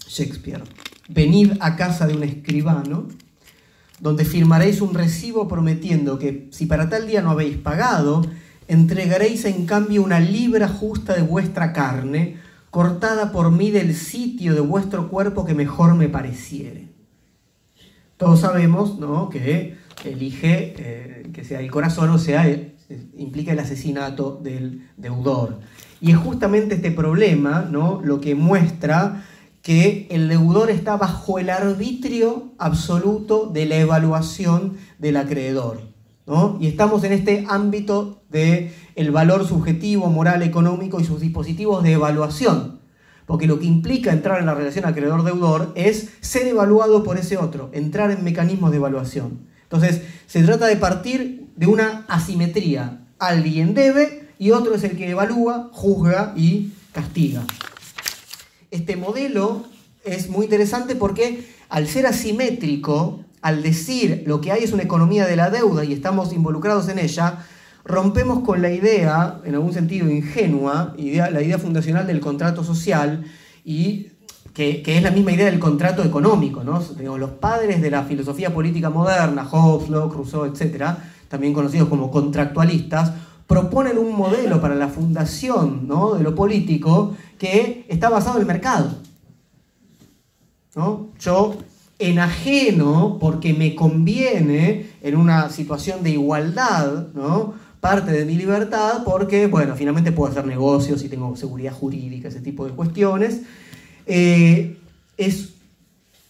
[SPEAKER 1] Shakespeare. Venid a casa de un escribano, donde firmaréis un recibo prometiendo que si para tal día no habéis pagado, entregaréis en cambio una libra justa de vuestra carne, cortada por mí del sitio de vuestro cuerpo que mejor me pareciere. Todos sabemos ¿no? que elige eh, que sea el corazón, o sea, implica el asesinato del deudor. Y es justamente este problema ¿no? lo que muestra que el deudor está bajo el arbitrio absoluto de la evaluación del acreedor. ¿no? Y estamos en este ámbito del el valor subjetivo, moral, económico y sus dispositivos de evaluación. Porque lo que implica entrar en la relación acreedor-deudor es ser evaluado por ese otro, entrar en mecanismos de evaluación. Entonces, se trata de partir de una asimetría. Alguien debe y otro es el que evalúa, juzga y castiga. Este modelo es muy interesante porque al ser asimétrico, al decir lo que hay es una economía de la deuda y estamos involucrados en ella, rompemos con la idea, en algún sentido ingenua, la idea fundacional del contrato social y que, es la misma idea del contrato económico. ¿no? los padres de la filosofía política moderna, Hobbes, Locke, Rousseau, etc., también conocidos como contractualistas, proponen un modelo para la fundación ¿no? de lo político que está basado en el mercado. ¿no? Yo enajeno porque me conviene en una situación de igualdad, ¿no? Parte de mi libertad porque, bueno, finalmente puedo hacer negocios y tengo seguridad jurídica, ese tipo de cuestiones. Eh, es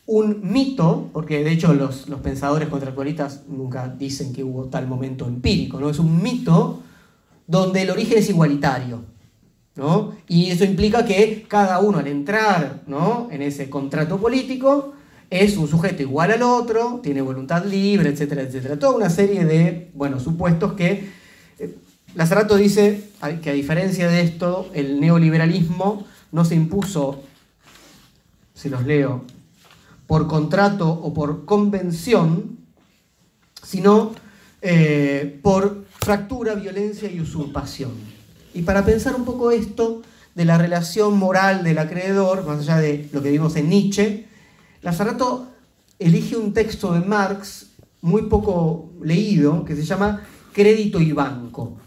[SPEAKER 1] un mito, porque de hecho los, los, pensadores contractualistas nunca dicen que hubo tal momento empírico, ¿no? Es un mito donde el origen es igualitario, ¿no? Y eso implica que cada uno al entrar ¿no? en ese contrato político es un sujeto igual al otro, tiene voluntad libre, etcétera, etcétera. Toda una serie de, bueno, supuestos que Lazarato dice que a diferencia de esto, el neoliberalismo no se impuso, se los leo, por contrato o por convención, sino eh, por fractura, violencia y usurpación. Y para pensar un poco esto de la relación moral del acreedor, más allá de lo que vimos en Nietzsche, Lazarato elige un texto de Marx muy poco leído que se llama Crédito y Banco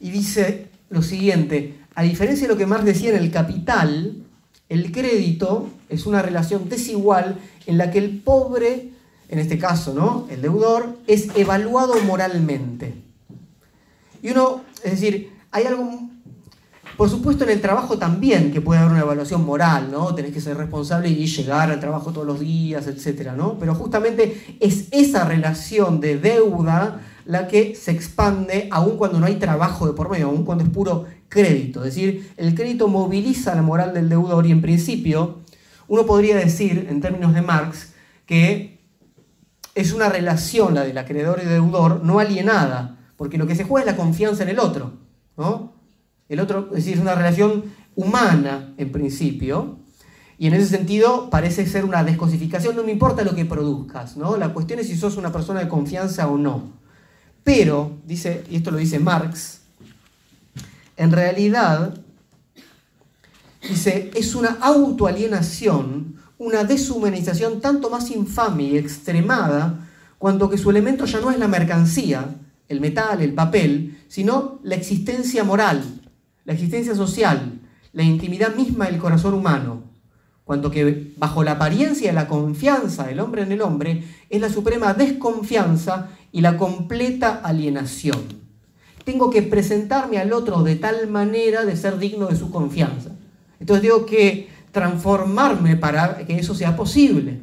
[SPEAKER 1] y dice lo siguiente, a diferencia de lo que Marx decía en el Capital, el crédito es una relación desigual en la que el pobre, en este caso, ¿no? El deudor, es evaluado moralmente. Y uno, es decir, hay algo por supuesto, en el trabajo también, que puede haber una evaluación moral, ¿no? Tenés que ser responsable y llegar al trabajo todos los días, etc. ¿no? Pero justamente es esa relación de deuda la que se expande aun cuando no hay trabajo de por medio, aun cuando es puro crédito. Es decir, el crédito moviliza la moral del deudor y en principio uno podría decir, en términos de Marx, que es una relación, la del acreedor y deudor, no alienada, porque lo que se juega es la confianza en el otro. ¿no? El otro, es decir, es una relación humana en principio, y en ese sentido parece ser una descosificación, no me importa lo que produzcas, ¿no? La cuestión es si sos una persona de confianza o no. Pero, dice, y esto lo dice Marx, en realidad, dice, es una autoalienación, una deshumanización tanto más infame y extremada, cuando que su elemento ya no es la mercancía, el metal, el papel, sino la existencia moral, la existencia social, la intimidad misma del corazón humano, cuanto que bajo la apariencia de la confianza del hombre en el hombre es la suprema desconfianza y la completa alienación. Tengo que presentarme al otro de tal manera de ser digno de su confianza. Entonces tengo que transformarme para que eso sea posible.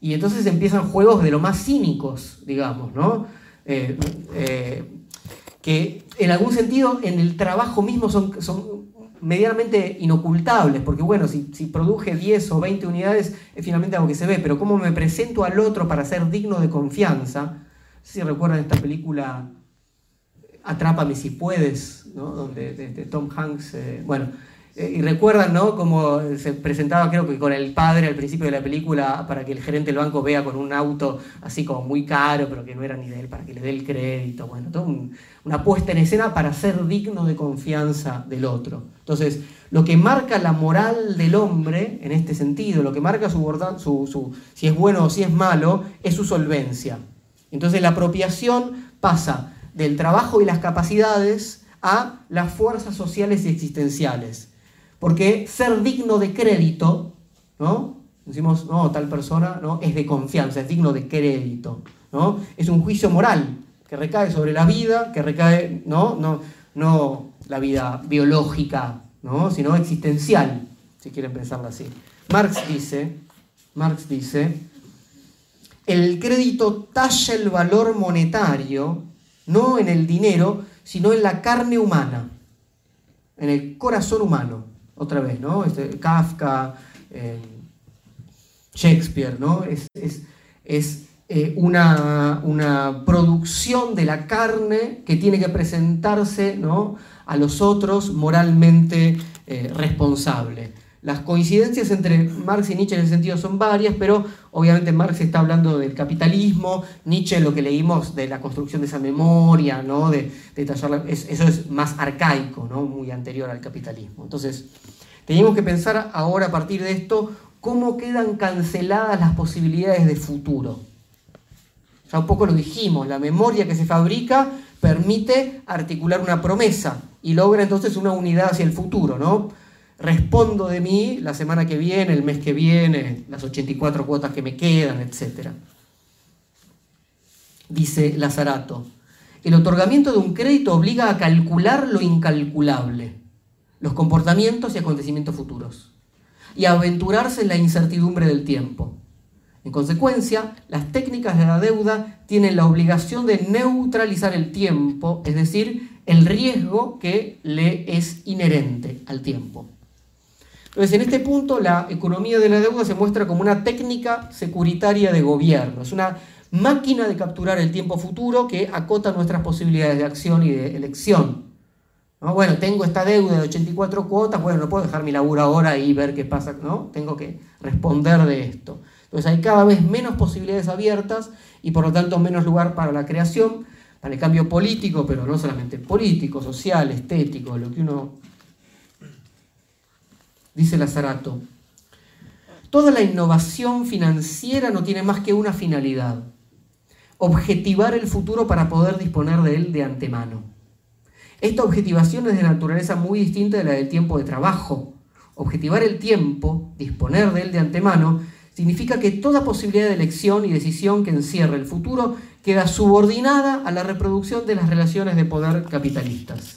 [SPEAKER 1] Y entonces empiezan juegos de lo más cínicos, digamos, ¿no? Eh, eh, que en algún sentido en el trabajo mismo son, medianamente inocultables, porque bueno, si, si, produje 10 o 20 unidades es finalmente algo que se ve, pero cómo me presento al otro para ser digno de confianza, si recuerdan esta película Atrápame si puedes, donde de, Tom Hanks, eh, bueno, eh, y recuerdan, ¿no? Como se presentaba, creo que con el padre al principio de la película, para que el gerente del banco vea con un auto así como muy caro, pero que no era ni de él, para que le dé el crédito. Bueno, todo una puesta en escena para ser digno de confianza del otro. Entonces, lo que marca la moral del hombre, en este sentido, lo que marca su, su, su si es bueno o si es malo, es su solvencia. Entonces, la apropiación pasa del trabajo y las capacidades a las fuerzas sociales y existenciales. Porque ser digno de crédito, ¿no? Decimos, no, tal persona ¿no? es de confianza, es digno de crédito. ¿no? Es un juicio moral que recae sobre la vida, que recae, no, no, no la vida biológica, ¿no? sino existencial, si quieren pensarlo así. Marx dice, Marx dice, el crédito talla el valor monetario, no en el dinero, sino en la carne humana, en el corazón humano otra vez, ¿no? Este, Kafka, eh, Shakespeare, ¿no? Es, eh, una, producción de la carne que tiene que presentarse ¿no? a los otros moralmente eh, responsable. Las coincidencias entre Marx y Nietzsche en ese sentido son varias, pero obviamente Marx está hablando del capitalismo, Nietzsche lo que leímos de la construcción de esa memoria, ¿no? de, eso es más arcaico, ¿no? muy anterior al capitalismo. Entonces, tenemos que pensar ahora a partir de esto cómo quedan canceladas las posibilidades de futuro. Ya un poco lo dijimos, la memoria que se fabrica permite articular una promesa y logra entonces una unidad hacia el futuro, ¿no? Respondo de mí la semana que viene, el mes que viene, las 84 cuotas que me quedan, etc. Dice Lazarato, el otorgamiento de un crédito obliga a calcular lo incalculable, los comportamientos y acontecimientos futuros, y a aventurarse en la incertidumbre del tiempo. En consecuencia, las técnicas de la deuda tienen la obligación de neutralizar el tiempo, es decir, el riesgo que le es inherente al tiempo. Entonces, en este punto, la economía de la deuda se muestra como una técnica securitaria de gobierno. Es una máquina de capturar el tiempo futuro que acota nuestras posibilidades de acción y de elección. Bueno, tengo esta deuda de 84 cuotas, bueno, no puedo dejar mi laburo ahora y ver qué pasa, ¿no? Tengo que responder de esto. Entonces hay cada vez menos posibilidades abiertas y por lo tanto menos lugar para la creación, para el cambio político, pero no solamente político, social, estético, lo que uno dice Lazarato, toda la innovación financiera no tiene más que una finalidad, objetivar el futuro para poder disponer de él de antemano. Esta objetivación es de naturaleza muy distinta de la del tiempo de trabajo, Objetivar el tiempo, disponer de él de antemano, significa que toda posibilidad de elección y decisión que encierre el futuro queda subordinada a la reproducción de las relaciones de poder capitalistas.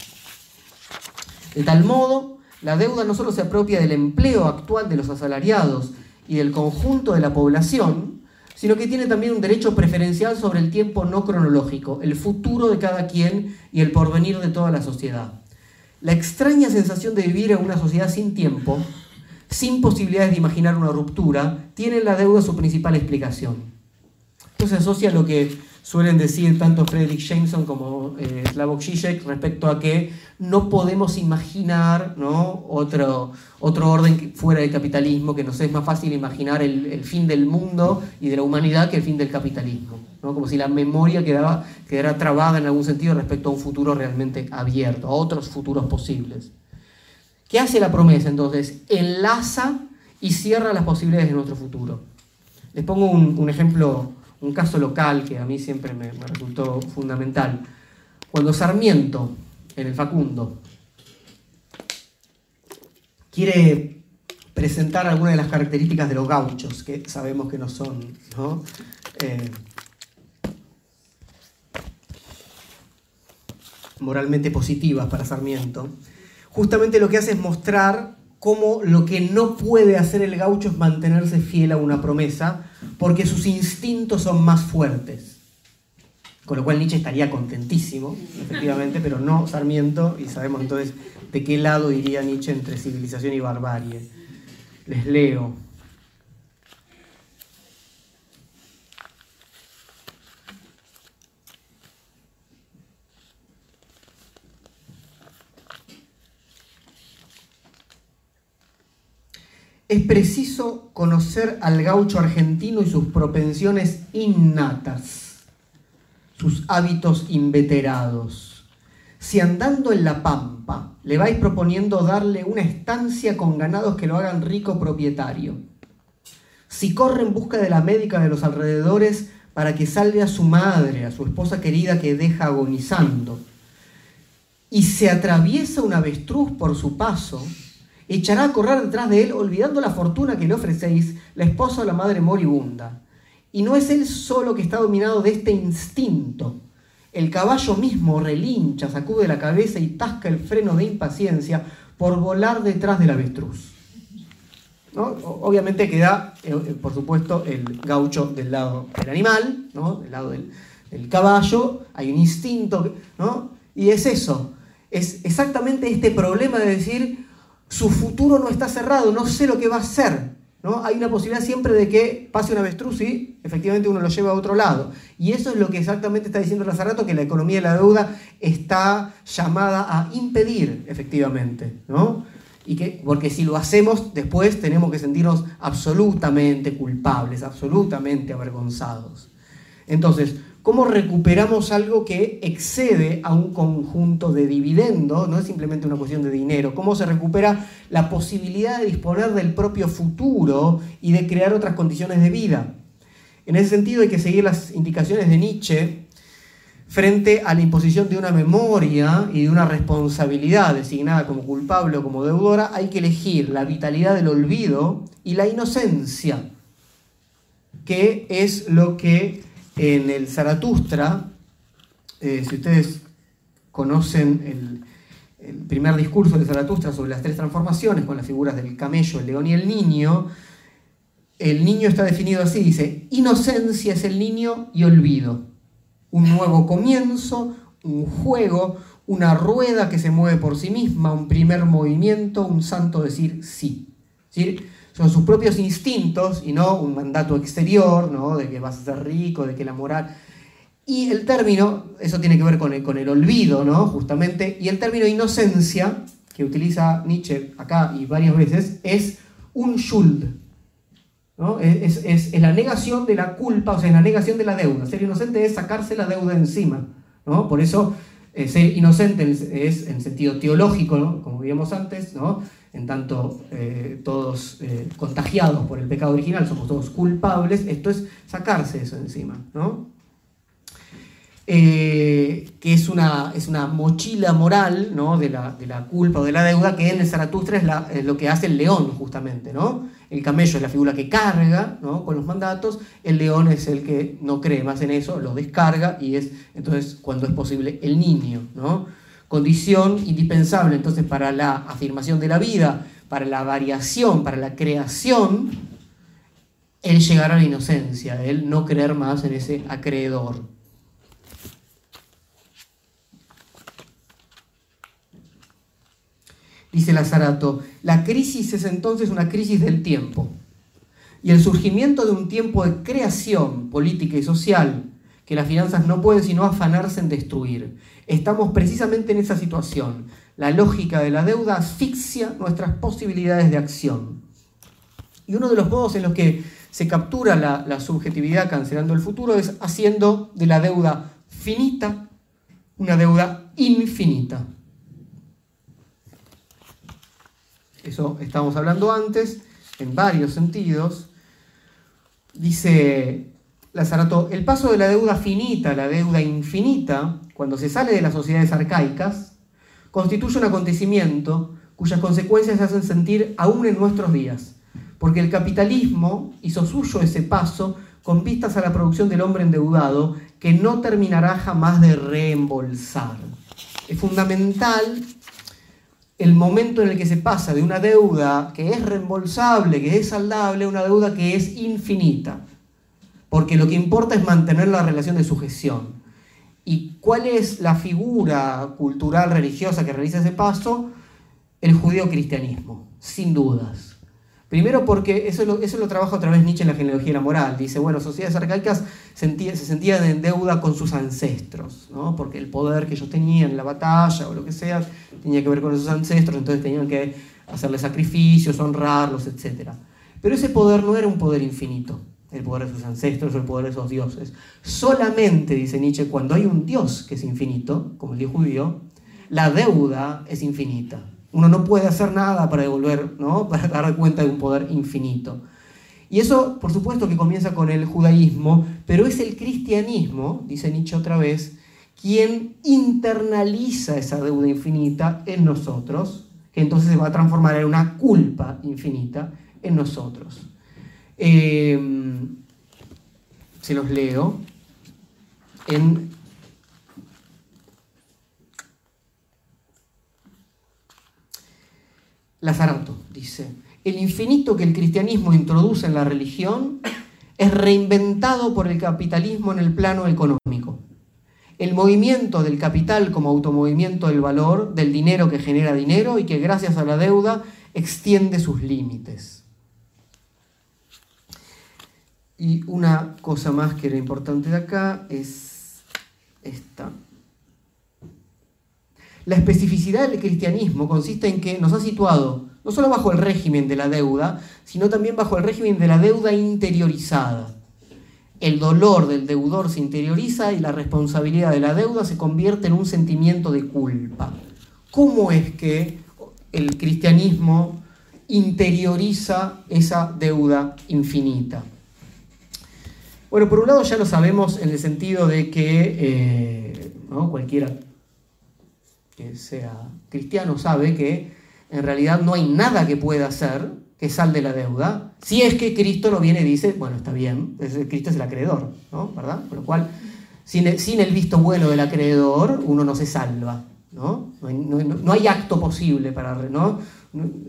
[SPEAKER 1] De tal modo, la deuda no solo se apropia del empleo actual de los asalariados y del conjunto de la población, sino que tiene también un derecho preferencial sobre el tiempo no cronológico, el futuro de cada quien y el porvenir de toda la sociedad. La extraña sensación de vivir en una sociedad sin tiempo, sin posibilidades de imaginar una ruptura, tiene en la deuda su principal explicación. Esto se asocia lo que suelen decir tanto Frederick Jameson como eh, Slavoj Žižek respecto a que no podemos imaginar ¿no? otro, otro orden fuera del capitalismo, que nos es más fácil imaginar el, fin del mundo y de la humanidad que el fin del capitalismo. ¿no? Como si la memoria quedaba, quedara trabada en algún sentido respecto a un futuro realmente abierto, a otros futuros posibles. ¿Qué hace la promesa entonces? Enlaza y cierra las posibilidades de nuestro futuro. Les pongo un, un ejemplo un caso local que a mí siempre me, resultó fundamental. Cuando Sarmiento, en el Facundo, quiere presentar algunas de las características de los gauchos, que sabemos que no son eh, moralmente positivas para Sarmiento, justamente lo que hace es mostrar cómo lo que no puede hacer el gaucho es mantenerse fiel a una promesa, porque sus instintos son más fuertes. Con lo cual Nietzsche estaría contentísimo, efectivamente, pero no Sarmiento, y sabemos entonces de qué lado iría Nietzsche entre civilización y barbarie. Les leo. Es preciso conocer al gaucho argentino y sus propensiones innatas, sus hábitos inveterados. Si andando en la pampa le vais proponiendo darle una estancia con ganados que lo hagan rico propietario, si corre en busca de la médica de los alrededores para que salve a su madre, a su esposa querida que deja agonizando, y se atraviesa un avestruz por su paso, echará a correr detrás de él, olvidando la fortuna que le ofrecéis, la esposa o la madre moribunda. Y no es él solo que está dominado de este instinto. El caballo mismo relincha, sacude la cabeza y tasca el freno de impaciencia por volar detrás del avestruz. Obviamente queda, eh, eh, por supuesto, el gaucho del lado del animal, ¿no? del lado del, del caballo, hay un instinto, ¿no? y es eso, es exactamente este problema de decir, su futuro no está cerrado, no sé lo que va a ser. ¿no? Hay una posibilidad siempre de que pase un avestruz y efectivamente uno lo lleva a otro lado. Y eso es lo que exactamente está diciendo Lazarato, que la economía de la deuda está llamada a impedir efectivamente. ¿no? Y que, porque si lo hacemos, después tenemos que sentirnos absolutamente culpables, absolutamente avergonzados. Entonces, cómo recuperamos algo que excede a un conjunto de dividendos, no es simplemente una cuestión de dinero, cómo se recupera la posibilidad de disponer del propio futuro y de crear otras condiciones de vida. En ese sentido hay que seguir las indicaciones de Nietzsche frente a la imposición de una memoria y de una responsabilidad designada como culpable o como deudora, hay que elegir la vitalidad del olvido y la inocencia, que es lo que en el Zaratustra, eh, si ustedes conocen el, primer discurso de Zaratustra sobre las tres transformaciones, con las figuras del camello, el león y el niño, el niño está definido así, dice, inocencia es el niño y olvido. Un nuevo comienzo, un juego, una rueda que se mueve por sí misma, un primer movimiento, un santo decir sí. ¿Sí? Son sus propios instintos y no un mandato exterior, ¿no? de que vas a ser rico, de que la moral... Y el término, eso tiene que ver con el, con el olvido, ¿no? justamente, y el término inocencia, que utiliza Nietzsche acá y varias veces, es un schuld. ¿no? Es, es, es, la negación de la culpa, o sea, es la negación de la deuda. Ser inocente es sacarse la deuda encima. ¿no? Por eso, eh, ser inocente es en sentido teológico, ¿no? como vimos antes, ¿no? En tanto eh, todos eh, contagiados por el pecado original, somos todos culpables, esto es sacarse eso encima. ¿no? eh, que es una, es una mochila moral ¿no? de, la, de, la, culpa o de la deuda, que en el Zaratustra es, lo que hace el león, justamente. ¿no? El camello es la figura que carga ¿no? con los mandatos, el león es el que no cree más en eso, lo descarga y es entonces cuando es posible el niño. ¿no? Condición indispensable entonces para la afirmación de la vida, para la variación, para la creación, el llegar a la inocencia, el no creer más en ese acreedor. dice Lazarato, la crisis es entonces una crisis del tiempo. Y el surgimiento de un tiempo de creación política y social que las finanzas no pueden sino afanarse en destruir. Estamos precisamente en esa situación. La lógica de la deuda asfixia nuestras posibilidades de acción. Y uno de los modos en los que se captura la, subjetividad cancelando el futuro es haciendo de la deuda finita una deuda infinita. eso estábamos hablando antes, en varios sentidos. Dice El paso de la deuda finita a la deuda infinita, cuando se sale de las sociedades arcaicas, constituye un acontecimiento cuyas consecuencias se hacen sentir aún en nuestros días, porque el capitalismo hizo suyo ese paso con vistas a la producción del hombre endeudado que no terminará jamás de reembolsar. Es fundamental el momento en el que se pasa de una deuda que es reembolsable, que es saldable, a una deuda que es infinita. Porque lo que importa es mantener la relación de sujeción. ¿Y cuál es la figura cultural religiosa que realiza ese paso? El judío-cristianismo, sin dudas. Primero porque eso lo, eso lo trabaja otra vez Nietzsche en la genealogía de la moral. Dice, bueno, sociedades arcaicas se sentían en deuda con sus ancestros, ¿no? porque el poder que ellos tenían en la batalla o lo que sea tenía que ver con esos ancestros, entonces tenían que hacerles sacrificios, honrarlos, etc. Pero ese poder no era un poder infinito, el poder de sus ancestros o el poder de esos dioses. Solamente, dice Nietzsche, cuando hay un dios que es infinito, como el dios judío, la deuda es infinita. Uno no puede hacer nada para devolver, ¿no? [LAUGHS] para dar cuenta de un poder infinito. Y eso, por supuesto, que comienza con el judaísmo, pero es el cristianismo, dice Nietzsche otra vez, quien internaliza esa deuda infinita en nosotros, que entonces se va a transformar en una culpa infinita en nosotros. Em, se los leo en Lazarato dice, el infinito que el cristianismo introduce en la religión es reinventado por el capitalismo en el plano económico. El movimiento del capital como automovimiento del valor, del dinero que genera dinero y que gracias a la deuda extiende sus límites. Y una cosa más que era importante de acá es esta. La especificidad del cristianismo consiste en que nos ha situado no solo bajo el régimen de la deuda, sino también bajo el régimen de la deuda interiorizada. El dolor del deudor se interioriza y la responsabilidad de la deuda se convierte en un sentimiento de culpa. ¿Cómo es que el cristianismo interioriza esa deuda infinita? Bueno, por un lado ya lo sabemos en el sentido de que eh, cualquiera que sea cristiano sabe que en realidad no hay nada que pueda hacer que salde la deuda. Si es que Cristo no viene y dice, bueno, está bien, Cristo es el acreedor, ¿no? ¿Verdad? Con lo cual, sin el, visto bueno del acreedor, uno no se salva, ¿no? No hay, no hay acto posible para... ¿no?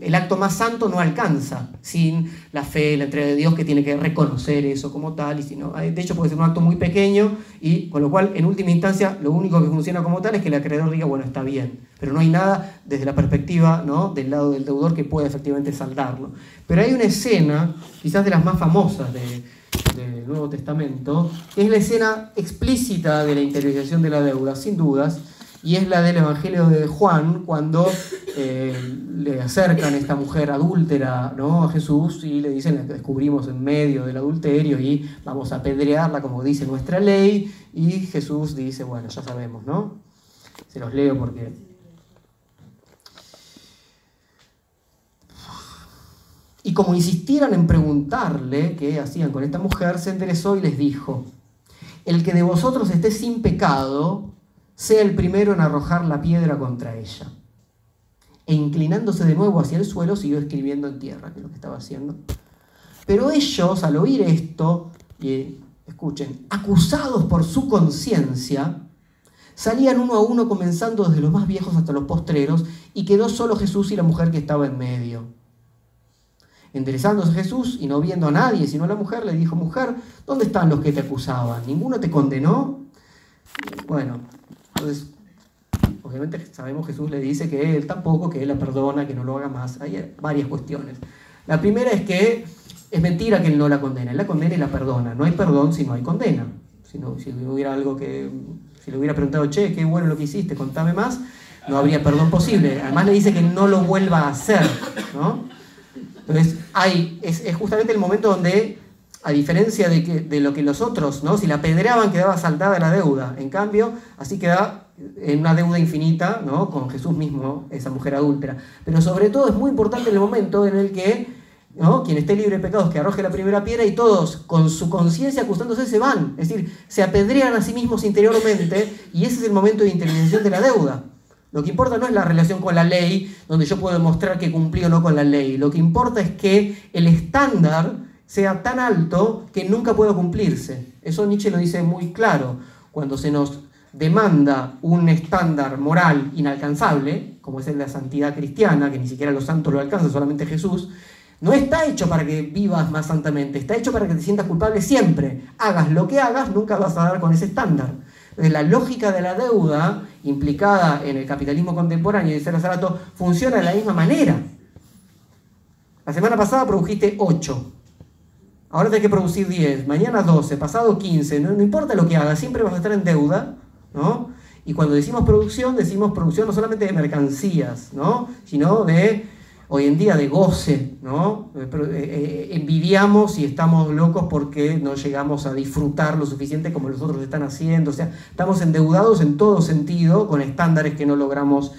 [SPEAKER 1] El acto más santo no alcanza sin la fe, la entrega de Dios que tiene que reconocer eso como tal. Y si no, de hecho puede ser un acto muy pequeño y con lo cual en última instancia lo único que funciona como tal es que el acreedor diga, bueno, está bien. Pero no hay nada desde la perspectiva ¿no? del lado del deudor que pueda efectivamente saldarlo. Pero hay una escena, quizás de las más famosas del Nuevo Testamento, que es la escena explícita de la interiorización de la deuda, sin dudas, y es la del Evangelio de Juan, cuando eh, le acercan a esta mujer adúltera ¿no? a Jesús y le dicen, la descubrimos en medio del adulterio y vamos a apedrearla como dice nuestra ley, y Jesús dice, bueno, ya sabemos, ¿no? Se los leo porque... Y como insistieran en preguntarle qué hacían con esta mujer, se enderezó y les dijo, el que de vosotros esté sin pecado, sea el primero en arrojar la piedra contra ella. E inclinándose de nuevo hacia el suelo, siguió escribiendo en tierra, que es lo que estaba haciendo. Pero ellos, al oír esto, escuchen, acusados por su conciencia, salían uno a uno comenzando desde los más viejos hasta los postreros, y quedó solo Jesús y la mujer que estaba en medio. Enderezándose Jesús y no viendo a nadie sino a la mujer, le dijo, mujer, ¿dónde están los que te acusaban? ¿Ninguno te condenó? Bueno, entonces, obviamente sabemos Jesús le dice que él tampoco, que él la perdona, que no lo haga más. Hay varias cuestiones. La primera es que es mentira que él no la condena, él la condena y la perdona. No hay perdón si no hay condena. Si, no, si hubiera algo que, si le hubiera preguntado, che, qué bueno lo que hiciste, contame más, no habría perdón posible. Además le dice que no lo vuelva a hacer, ¿no? Entonces, hay, es, justamente el momento donde, a diferencia de, que, de lo que los otros, ¿no? Si la pedreaban quedaba saldada la deuda. En cambio, así queda en una deuda infinita, ¿no? Con Jesús mismo, esa mujer adúltera. Pero sobre todo es muy importante el momento en el que. Quien esté libre de pecados, que arroje la primera piedra y todos, con su conciencia acustándose, se van. Es decir, se apedrean a sí mismos interiormente y ese es el momento de intervención de la deuda. Lo que importa no es la relación con la ley, donde yo puedo demostrar que cumplí o no con la ley. Lo que importa es que el estándar sea tan alto que nunca pueda cumplirse. Eso Nietzsche lo dice muy claro. Cuando se nos demanda un estándar moral inalcanzable, como es el de la santidad cristiana, que ni siquiera los santos lo alcanzan, solamente Jesús, no está hecho para que vivas más santamente, está hecho para que te sientas culpable siempre. Hagas lo que hagas, nunca vas a dar con ese estándar. Entonces, la lógica de la deuda implicada en el capitalismo contemporáneo, dice Lazarato, funciona de la misma manera. La semana pasada produjiste 8. Ahora tienes que producir 10, mañana 12, pasado 15, no, importa lo que hagas, siempre vas a estar en deuda, ¿no? Y cuando decimos producción, decimos producción no solamente de mercancías, ¿no? Sino de hoy en día de goce, ¿no? Eh, eh, envidiamos y estamos locos porque no llegamos a disfrutar lo suficiente como los otros están haciendo, o sea, estamos endeudados en todo sentido con estándares que no logramos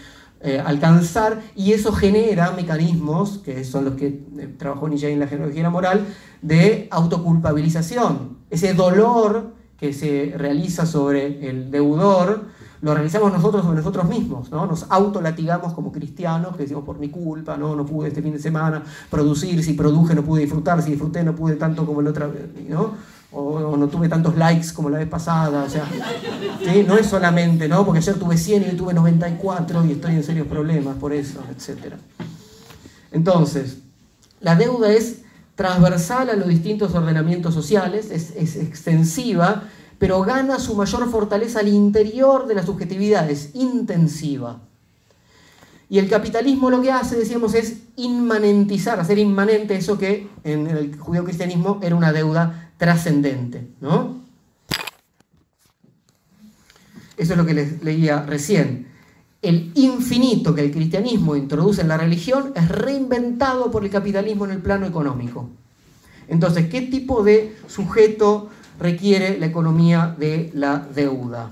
[SPEAKER 1] eh, alcanzar y eso genera mecanismos, que son los que trabajó Nietzsche en la genealogía moral, de autoculpabilización, ese dolor que se realiza sobre el deudor, lo realizamos nosotros sobre nosotros mismos, ¿no? Nos autolatigamos como cristianos, que decimos por mi culpa, ¿no? No pude este fin de semana producir, si produje no pude disfrutar, si disfruté no pude tanto como el otro, ¿no? O, no tuve tantos likes como la vez pasada, o sea, no es solamente, ¿no? Porque ayer tuve 100 y hoy tuve 94 y estoy en serios problemas por eso, etc. Entonces, la deuda es transversal a los distintos ordenamientos sociales, es, es extensiva pero gana su mayor fortaleza al interior de la subjetividad, es intensiva. Y el capitalismo lo que hace, decíamos, es inmanentizar, hacer inmanente eso que en el judío-cristianismo era una deuda trascendente. ¿no? Eso es lo que les leía recién. El infinito que el cristianismo introduce en la religión es reinventado por el capitalismo en el plano económico. Entonces, ¿qué tipo de sujeto requiere la economía de la deuda.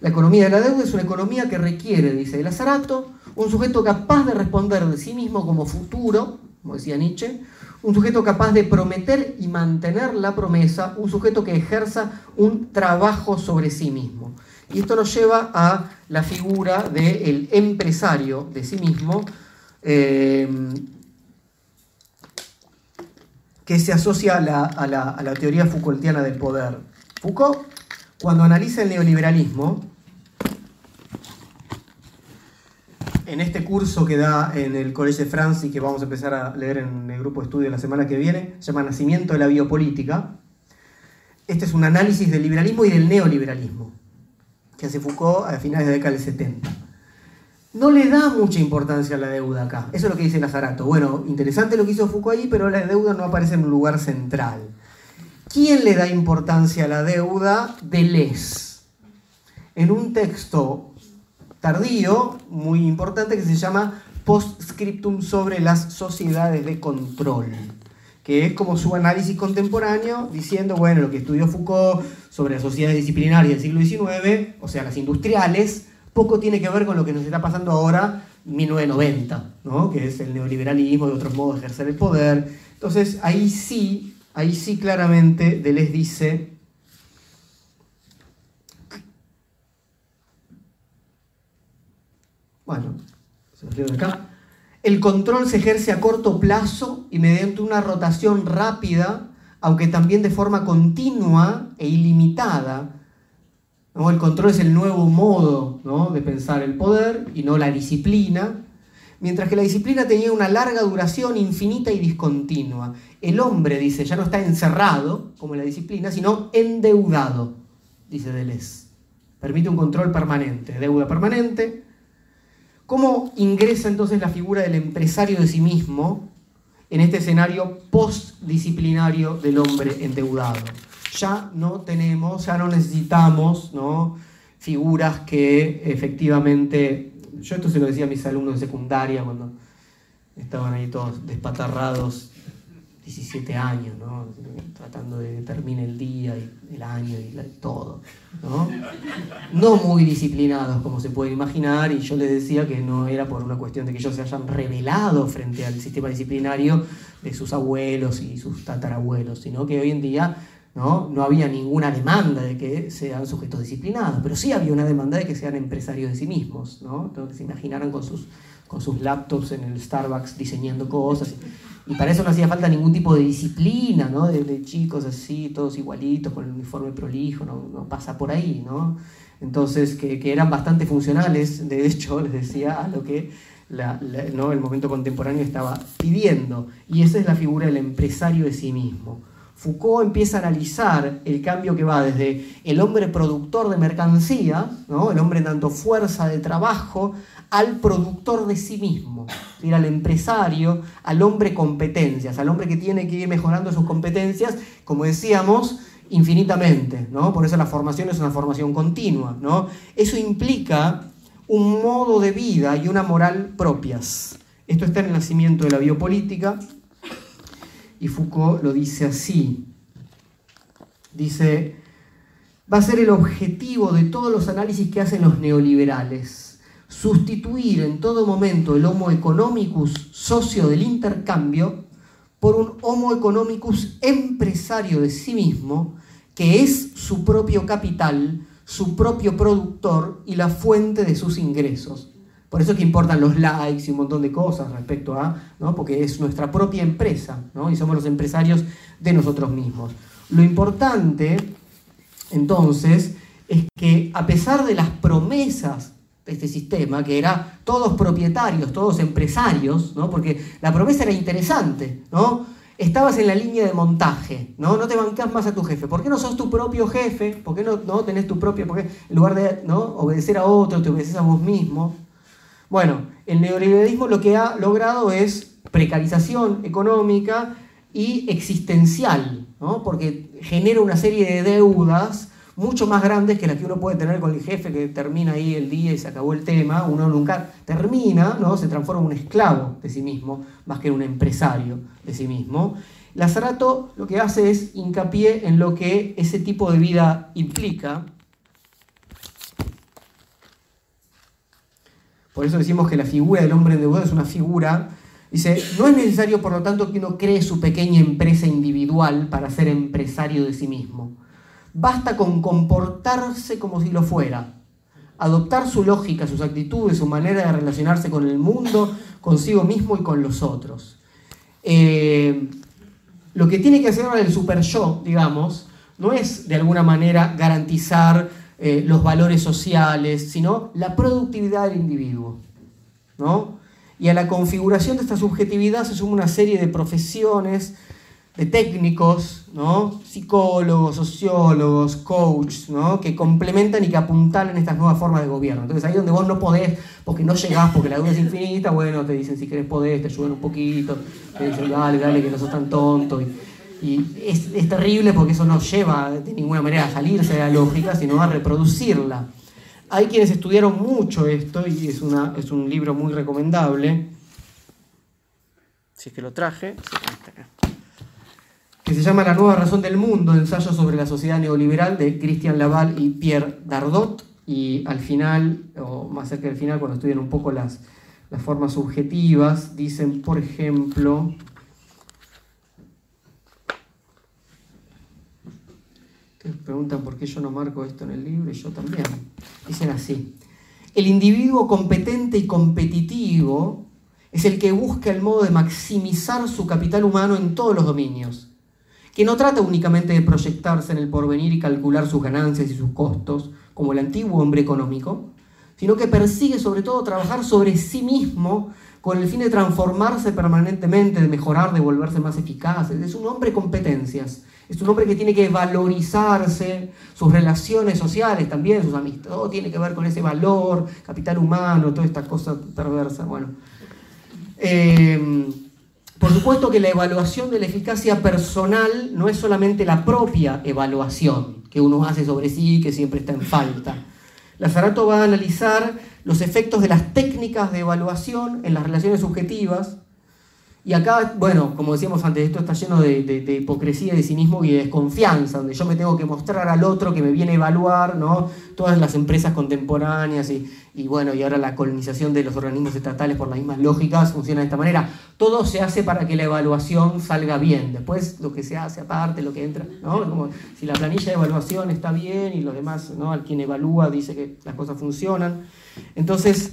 [SPEAKER 1] La economía de la deuda es una economía que requiere, dice Lazarato, un sujeto capaz de responder de sí mismo como futuro, como decía Nietzsche, un sujeto capaz de prometer y mantener la promesa, un sujeto que ejerza un trabajo sobre sí mismo. Y esto nos lleva a la figura del empresario de sí mismo, eh, que se asocia a la, teoría Foucaultiana del poder. Foucault, cuando analiza el neoliberalismo, en este curso que da en el Collège de France y que vamos a empezar a leer en el grupo de estudio la semana que viene, se llama Nacimiento de la Biopolítica, este es un análisis del liberalismo y del neoliberalismo, que hace Foucault a finales de la década del 70 no le da mucha importancia a la deuda acá. Eso es lo que dice Lazarato. Bueno, interesante lo que hizo Foucault ahí, pero la deuda no aparece en un lugar central. ¿Quién le da importancia a la deuda? Deleuze. En un texto tardío, muy importante, que se llama Postscriptum sobre las sociedades de control, que es como su análisis contemporáneo, diciendo, bueno, lo que estudió Foucault sobre las sociedades disciplinarias del siglo XIX, o sea, las industriales, poco tiene que ver con lo que nos está pasando ahora, 1990, ¿no? que es el neoliberalismo y otros modos de ejercer el poder. Entonces ahí sí ahí sí claramente Deleuze dice, bueno, se lo acá, el control se ejerce a corto plazo y mediante una rotación rápida, aunque también de forma continua e ilimitada. El control es el nuevo modo de pensar el poder y no la disciplina, mientras que la disciplina tenía una larga duración infinita y discontinua. El hombre, dice, ya no está encerrado, como la disciplina, sino endeudado, dice Deleuze. Permite un control permanente, deuda permanente, ¿Cómo ingresa entonces la figura del empresario de sí mismo en este escenario postdisciplinario del hombre endeudado? Ya no tenemos, ya no necesitamos ¿no? figuras que efectivamente, yo esto se lo decía a mis alumnos de secundaria cuando estaban ahí todos despatarrados 17 años, ¿no? tratando de que termine el día y el año y todo. ¿no? no muy disciplinados como se puede imaginar y yo les decía que no era por una cuestión de que ellos se hayan revelado frente al sistema disciplinario de sus abuelos y sus tatarabuelos, sino que hoy en día ¿no? no había ninguna demanda de que sean sujetos disciplinados, pero sí había una demanda de que sean empresarios de sí mismos, ¿no? que se imaginaran con sus, con sus laptops en el Starbucks diseñando cosas. Y para eso no hacía falta ningún tipo de disciplina, ¿no? De, chicos así, todos igualitos, con el uniforme prolijo, no, pasa por ahí, ¿no? Entonces, que, eran bastante funcionales, de hecho, [LAUGHS] les decía, a lo que ¿no? el momento contemporáneo estaba pidiendo. Y esa es la figura del empresario de sí mismo. Foucault empieza a analizar el cambio que va desde el hombre productor de mercancía, ¿no? el hombre dando fuerza de trabajo, al productor de sí mismo, al empresario, al hombre competencias, al hombre que tiene que ir mejorando sus competencias, como decíamos, infinitamente. ¿no? Por eso la formación es una formación continua. ¿no? Eso implica un modo de vida y una moral propias. Esto está en el nacimiento de la biopolítica, y Foucault lo dice así. Dice, va a ser el objetivo de todos los análisis que hacen los neoliberales. Sustituir en todo momento el Homo economicus socio del intercambio por un Homo economicus empresario de sí mismo, que es su propio capital, su propio productor y la fuente de sus ingresos. Por eso es que importan los likes y un montón de cosas respecto a, ¿no? porque es nuestra propia empresa, ¿no? Y somos los empresarios de nosotros mismos. Lo importante, entonces, es que a pesar de las promesas este sistema, que era todos propietarios, todos empresarios, ¿no? Porque la promesa era interesante, ¿no? Estabas en la línea de montaje, ¿no? No te bancas más a tu jefe. ¿Por qué no sos tu propio jefe? ¿Por qué no, no tenés tu propio... Porque en lugar de ¿no? obedecer a otro, te obedeces a vos mismo. Bueno, el neoliberalismo lo que ha logrado es precarización económica y existencial, ¿no? porque genera una serie de deudas mucho más grandes que las que uno puede tener con el jefe que termina ahí el día y se acabó el tema. Uno nunca termina, ¿no? se transforma en un esclavo de sí mismo, más que en un empresario de sí mismo. Lazarato lo que hace es hincapié en lo que ese tipo de vida implica, Por eso decimos que la figura del hombre endeudado es una figura. Dice, no es necesario, por lo tanto, que uno cree su pequeña empresa individual para ser empresario de sí mismo. Basta con comportarse como si lo fuera, adoptar su lógica, sus actitudes, su manera de relacionarse con el mundo, consigo mismo y con los otros. Eh, lo que tiene que hacer ahora el super yo, digamos, no es de alguna manera garantizar eh, los valores sociales, sino la productividad del individuo. ¿no? Y a la configuración de esta subjetividad se suma una serie de profesiones, de técnicos, ¿no? psicólogos, sociólogos, coaches, ¿no? que complementan y que apuntalan estas nuevas formas de gobierno. Entonces ahí donde vos no podés, porque no llegás, porque la duda es infinita, bueno, te dicen si querés podés, te ayudan un poquito, te dicen dale, dale, que no sos tan tonto. Y es, terrible porque eso no lleva de ninguna manera a salirse de la lógica, sino a reproducirla. Hay quienes estudiaron mucho esto y es, una, es un libro muy recomendable. Si es que lo traje. Que se llama La nueva razón del mundo, ensayo sobre la sociedad neoliberal de Christian Laval y Pierre Dardot. Y al final, o más cerca del final, cuando estudian un poco las, las formas subjetivas, dicen, por ejemplo, preguntan por qué yo no marco esto en el libro y yo también. Dicen así. El individuo competente y competitivo es el que busca el modo de maximizar su capital humano en todos los dominios, que no trata únicamente de proyectarse en el porvenir y calcular sus ganancias y sus costos, como el antiguo hombre económico, sino que persigue sobre todo trabajar sobre sí mismo con el fin de transformarse permanentemente, de mejorar, de volverse más eficaz. Es un hombre competencias, es un hombre que tiene que valorizarse, sus relaciones sociales también, sus amistades, todo tiene que ver con ese valor, capital humano, toda esta cosa perversa. Bueno, eh, por supuesto que la evaluación de la eficacia personal no es solamente la propia evaluación que uno hace sobre sí que siempre está en falta. Lazarato va a analizar los efectos de las técnicas de evaluación en las relaciones subjetivas, y acá, bueno, como decíamos antes, esto está lleno de, hipocresía, de cinismo y de desconfianza, donde yo me tengo que mostrar al otro que me viene a evaluar, ¿no? Todas las empresas contemporáneas y, y bueno, y ahora la colonización de los organismos estatales por las mismas lógicas funciona de esta manera. Todo se hace para que la evaluación salga bien. Después lo que se hace aparte, lo que entra, ¿no? Como si la planilla de evaluación está bien y los demás, ¿no? Al quien evalúa dice que las cosas funcionan. Entonces,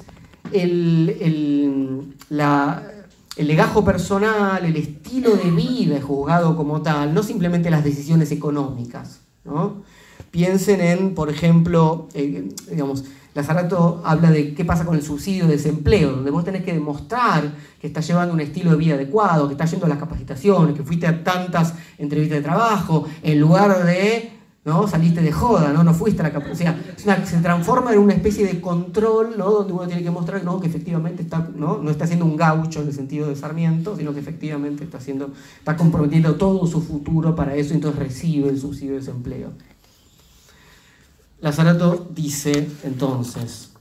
[SPEAKER 1] el, el, la el legajo personal, el estilo de vida es juzgado como tal, no simplemente las decisiones económicas. Piensen en, por ejemplo, eh, digamos, Lazarato habla de qué pasa con el subsidio de desempleo, donde vos tenés que demostrar que estás llevando un estilo de vida adecuado, que estás yendo a las capacitaciones, que fuiste a tantas entrevistas de trabajo, en lugar de ¿no? Saliste de joda, ¿no? No fuiste a la. O sea, se transforma en una especie de control, ¿no? Donde uno tiene que mostrar ¿no? que efectivamente está, ¿no? no está siendo un gaucho en el sentido de Sarmiento, sino que efectivamente está, haciendo, está comprometiendo todo su futuro para eso y entonces recibe el subsidio de desempleo. Lazarato dice entonces,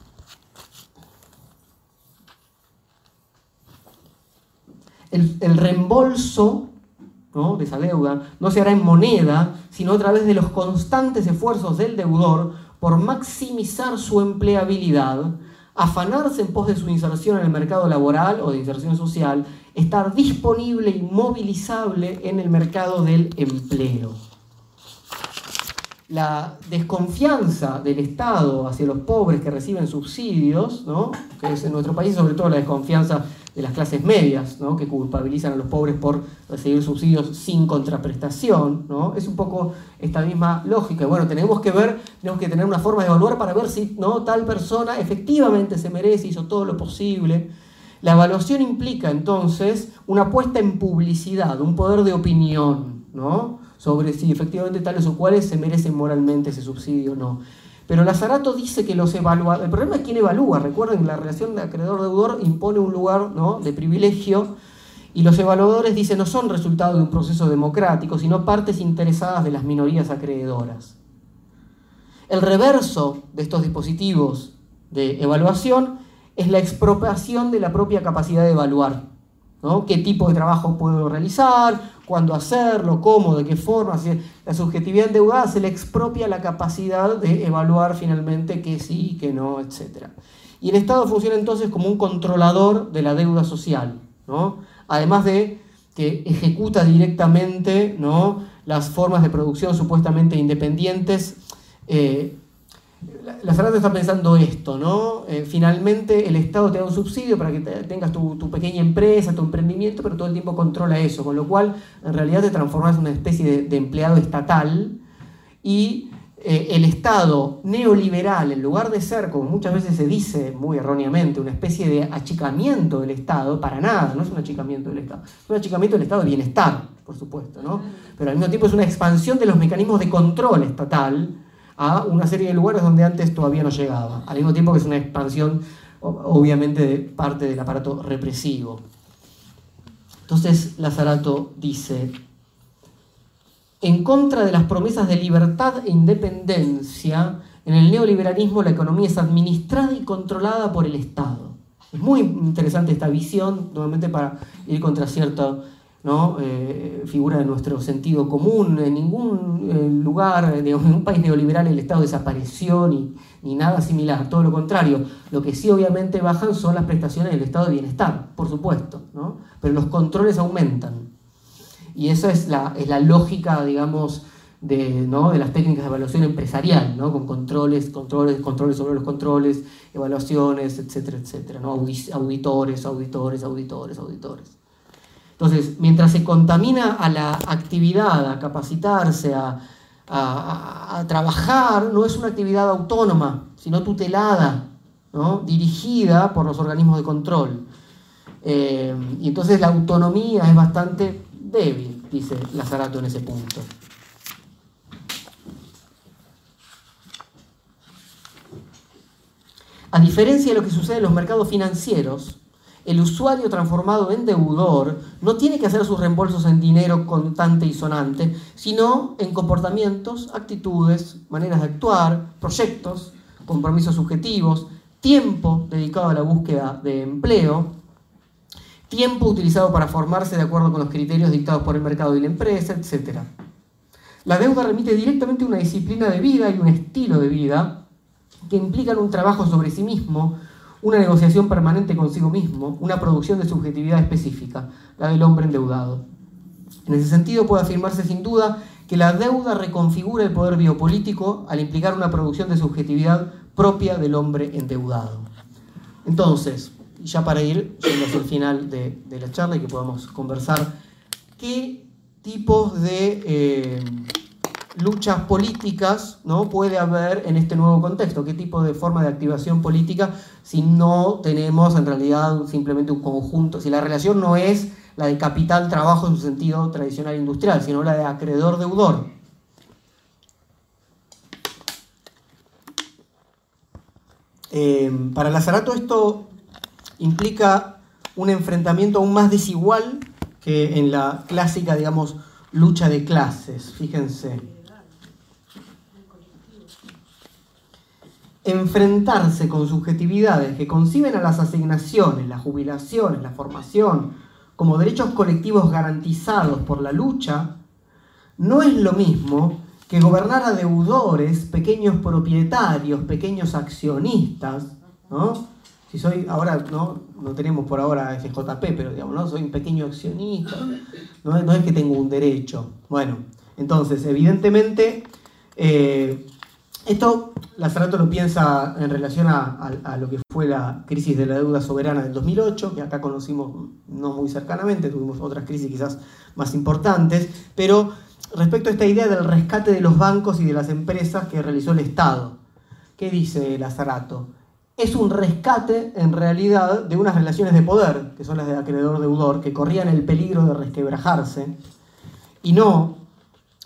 [SPEAKER 1] el, el reembolso de esa deuda no se hará en moneda, sino a través de los constantes esfuerzos del deudor por maximizar su empleabilidad, afanarse en pos de su inserción en el mercado laboral o de inserción social, estar disponible y movilizable en el mercado del empleo. La desconfianza del Estado hacia los pobres que reciben subsidios, ¿no? que es en nuestro país sobre todo la desconfianza de las clases medias, ¿no? que culpabilizan a los pobres por recibir subsidios sin contraprestación, ¿no? es un poco esta misma lógica. Bueno, tenemos que ver, tenemos que tener una forma de evaluar para ver si ¿no? tal persona efectivamente se merece, hizo todo lo posible. La evaluación implica entonces una puesta en publicidad, un poder de opinión, ¿no? sobre si efectivamente tales o cuales se merecen moralmente ese subsidio o no. Pero Lazarato dice que los evalúa. El problema es quién evalúa. Recuerden, la relación de acreedor-deudor impone un lugar ¿no? de privilegio y los evaluadores dicen no son resultado de un proceso democrático, sino partes interesadas de las minorías acreedoras. El reverso de estos dispositivos de evaluación es la expropiación de la propia capacidad de evaluar. ¿No? ¿Qué tipo de trabajo puedo realizar? cuándo hacerlo, cómo, de qué forma. La subjetividad endeudada se le expropia la capacidad de evaluar finalmente qué sí, qué no, etc. Y el Estado funciona entonces como un controlador de la deuda social, además de que ejecuta directamente las formas de producción supuestamente independientes. Eh, la Ferrata está pensando esto, ¿no? Eh, finalmente el Estado te da un subsidio para que tengas tu, pequeña empresa, tu emprendimiento, pero todo el tiempo controla eso, con lo cual en realidad te transformas en una especie de, empleado estatal y eh, el Estado neoliberal, en lugar de ser, como muchas veces se dice muy erróneamente, una especie de achicamiento del Estado, para nada, no es un achicamiento del Estado, es un achicamiento del Estado de bienestar, por supuesto, ¿no? Pero al mismo tiempo es una expansión de los mecanismos de control estatal, a una serie de lugares donde antes todavía no llegaba, al mismo tiempo que es una expansión obviamente de parte del aparato represivo. Entonces Lazarato dice, en contra de las promesas de libertad e independencia, en el neoliberalismo la economía es administrada y controlada por el Estado. Es muy interesante esta visión, nuevamente para ir contra cierto ¿no? Eh, figura de nuestro sentido común. En ningún eh, lugar, en un país neoliberal, el Estado desapareció ni, ni, nada similar. Todo lo contrario. Lo que sí obviamente bajan son las prestaciones del estado de bienestar, por supuesto. Pero los controles aumentan. Y esa es la, es la lógica, digamos, de, las técnicas de evaluación empresarial, ¿no? con controles, controles, controles sobre los controles, evaluaciones, etcétera, etcétera, ¿no? auditores, auditores, auditores, auditores. Entonces, mientras se contamina a la actividad, a capacitarse, a, trabajar, no es una actividad autónoma, sino tutelada, ¿no? dirigida por los organismos de control. Eh, y entonces la autonomía es bastante débil, dice Lazarato en ese punto. A diferencia de lo que sucede en los mercados financieros, el usuario transformado en deudor no tiene que hacer sus reembolsos en dinero contante y sonante, sino en comportamientos, actitudes, maneras de actuar, proyectos, compromisos subjetivos, tiempo dedicado a la búsqueda de empleo, tiempo utilizado para formarse de acuerdo con los criterios dictados por el mercado y la empresa, etc. La deuda remite directamente a una disciplina de vida y un estilo de vida que implican un trabajo sobre sí mismo, una negociación permanente consigo mismo, una producción de subjetividad específica, la del hombre endeudado. En ese sentido puede afirmarse sin duda que la deuda reconfigura el poder biopolítico al implicar una producción de subjetividad propia del hombre endeudado. Entonces, ya para ir yendo hacia final de, la charla y que podamos conversar, ¿qué tipos de... Eh, luchas políticas ¿no? puede haber en este nuevo contexto? ¿Qué tipo de forma de activación política si no tenemos en realidad simplemente un conjunto, si la relación no es la de capital-trabajo en su sentido tradicional industrial, sino la de acreedor-deudor? Eh, para Lazarato esto implica un enfrentamiento aún más desigual que en la clásica, digamos, lucha de clases. Fíjense. Enfrentarse con subjetividades que conciben a las asignaciones, las jubilaciones, la formación, como derechos colectivos garantizados por la lucha, no es lo mismo que gobernar a deudores, pequeños propietarios, pequeños accionistas, ¿no? Si soy, ahora no, no tenemos por ahora FJP, pero digamos, ¿no? Soy un pequeño accionista, no, no es que tengo un derecho. Bueno, entonces, evidentemente, eh, esto Lazarato lo piensa en relación a, lo que fue la crisis de la deuda soberana del 2008, que acá conocimos no muy cercanamente, tuvimos otras crisis quizás más importantes, pero respecto a esta idea del rescate de los bancos y de las empresas que realizó el Estado. ¿Qué dice Lazarato? Es un rescate en realidad de unas relaciones de poder, que son las de acreedor-deudor, que corrían el peligro de resquebrajarse, y no,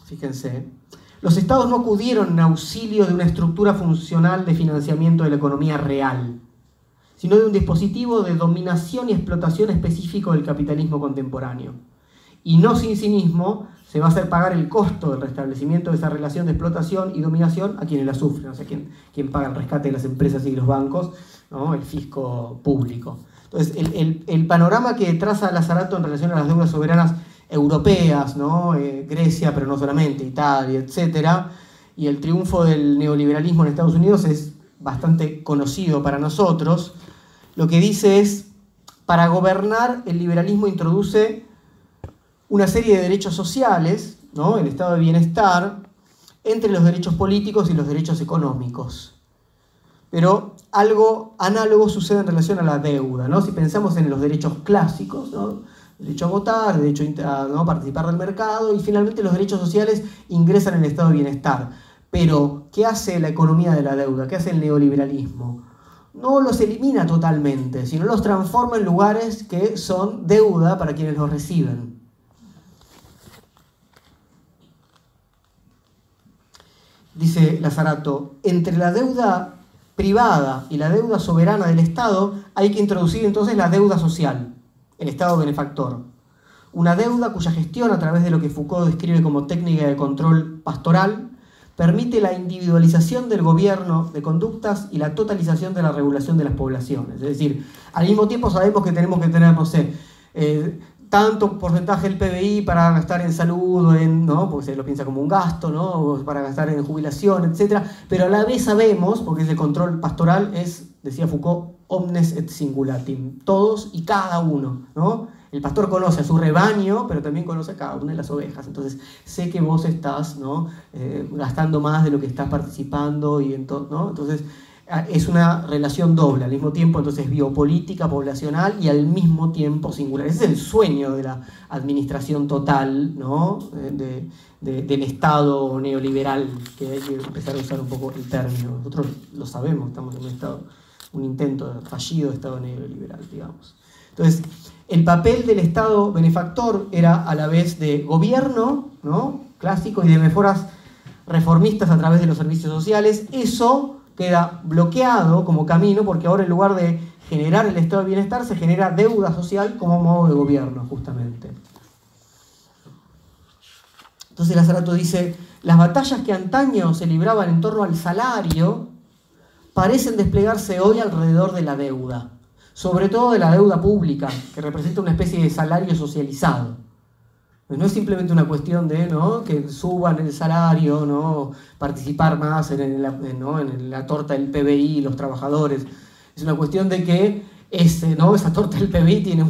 [SPEAKER 1] fíjense, los estados no acudieron en auxilio de una estructura funcional de financiamiento de la economía real, sino de un dispositivo de dominación y explotación específico del capitalismo contemporáneo. Y no sin sí mismo se va a hacer pagar el costo del restablecimiento de esa relación de explotación y dominación a quienes la sufren, o sea, quien, paga el rescate de las empresas y los bancos, el fisco público. Entonces, el, el panorama que traza Lazarato en relación a las deudas soberanas europeas, ¿no? Eh, Grecia, pero no solamente, Italia, etc. Y el triunfo del neoliberalismo en Estados Unidos es bastante conocido para nosotros. Lo que dice es, para gobernar, el liberalismo introduce una serie de derechos sociales, ¿no? el estado de bienestar, entre los derechos políticos y los derechos económicos. Pero algo análogo sucede en relación a la deuda. ¿no? Si pensamos en los derechos clásicos, ¿no? Derecho a votar, derecho a ¿no? participar del mercado y finalmente los derechos sociales ingresan en el estado de bienestar. Pero, ¿qué hace la economía de la deuda? ¿Qué hace el neoliberalismo? No los elimina totalmente, sino los transforma en lugares que son deuda para quienes los reciben. Dice Lazarato, entre la deuda privada y la deuda soberana del Estado hay que introducir entonces la deuda social el Estado benefactor. Una deuda cuya gestión, a través de lo que Foucault describe como técnica de control pastoral, permite la individualización del gobierno de conductas y la totalización de la regulación de las poblaciones. Es decir, al mismo tiempo sabemos que tenemos que tener, no sé, eh, tanto porcentaje del PBI para gastar en salud, en, ¿no? porque se lo piensa como un gasto, ¿no? para gastar en jubilación, etc. Pero a la vez sabemos, porque ese control pastoral es, decía Foucault, omnes et singulatim, todos y cada uno, ¿no? El pastor conoce a su rebaño, pero también conoce a cada una de las ovejas. Entonces, sé que vos estás ¿no? Eh, gastando más de lo que estás participando. Y ¿no? Entonces, es una relación doble, al mismo tiempo entonces biopolítica, poblacional y al mismo tiempo singular. Ese es el sueño de la administración total ¿no? de, del Estado neoliberal, que hay que empezar a usar un poco el término. Nosotros lo sabemos, estamos en un Estado, un intento fallido de Estado neoliberal, digamos. Entonces, el papel del Estado benefactor era a la vez de gobierno, ¿no? clásico, y de mejoras reformistas a través de los servicios sociales. Eso queda bloqueado como camino porque ahora en lugar de generar el estado de bienestar se genera deuda social como modo de gobierno, justamente. Entonces Lazarato dice, las batallas que antaño se libraban en torno al salario parecen desplegarse hoy alrededor de la deuda, sobre todo de la deuda pública, que representa una especie de salario socializado. No es simplemente una cuestión de que suban el salario, ¿no? participar más en, la torta del PBI, los trabajadores. Es una cuestión de que ese, ¿no? esa torta del PBI tiene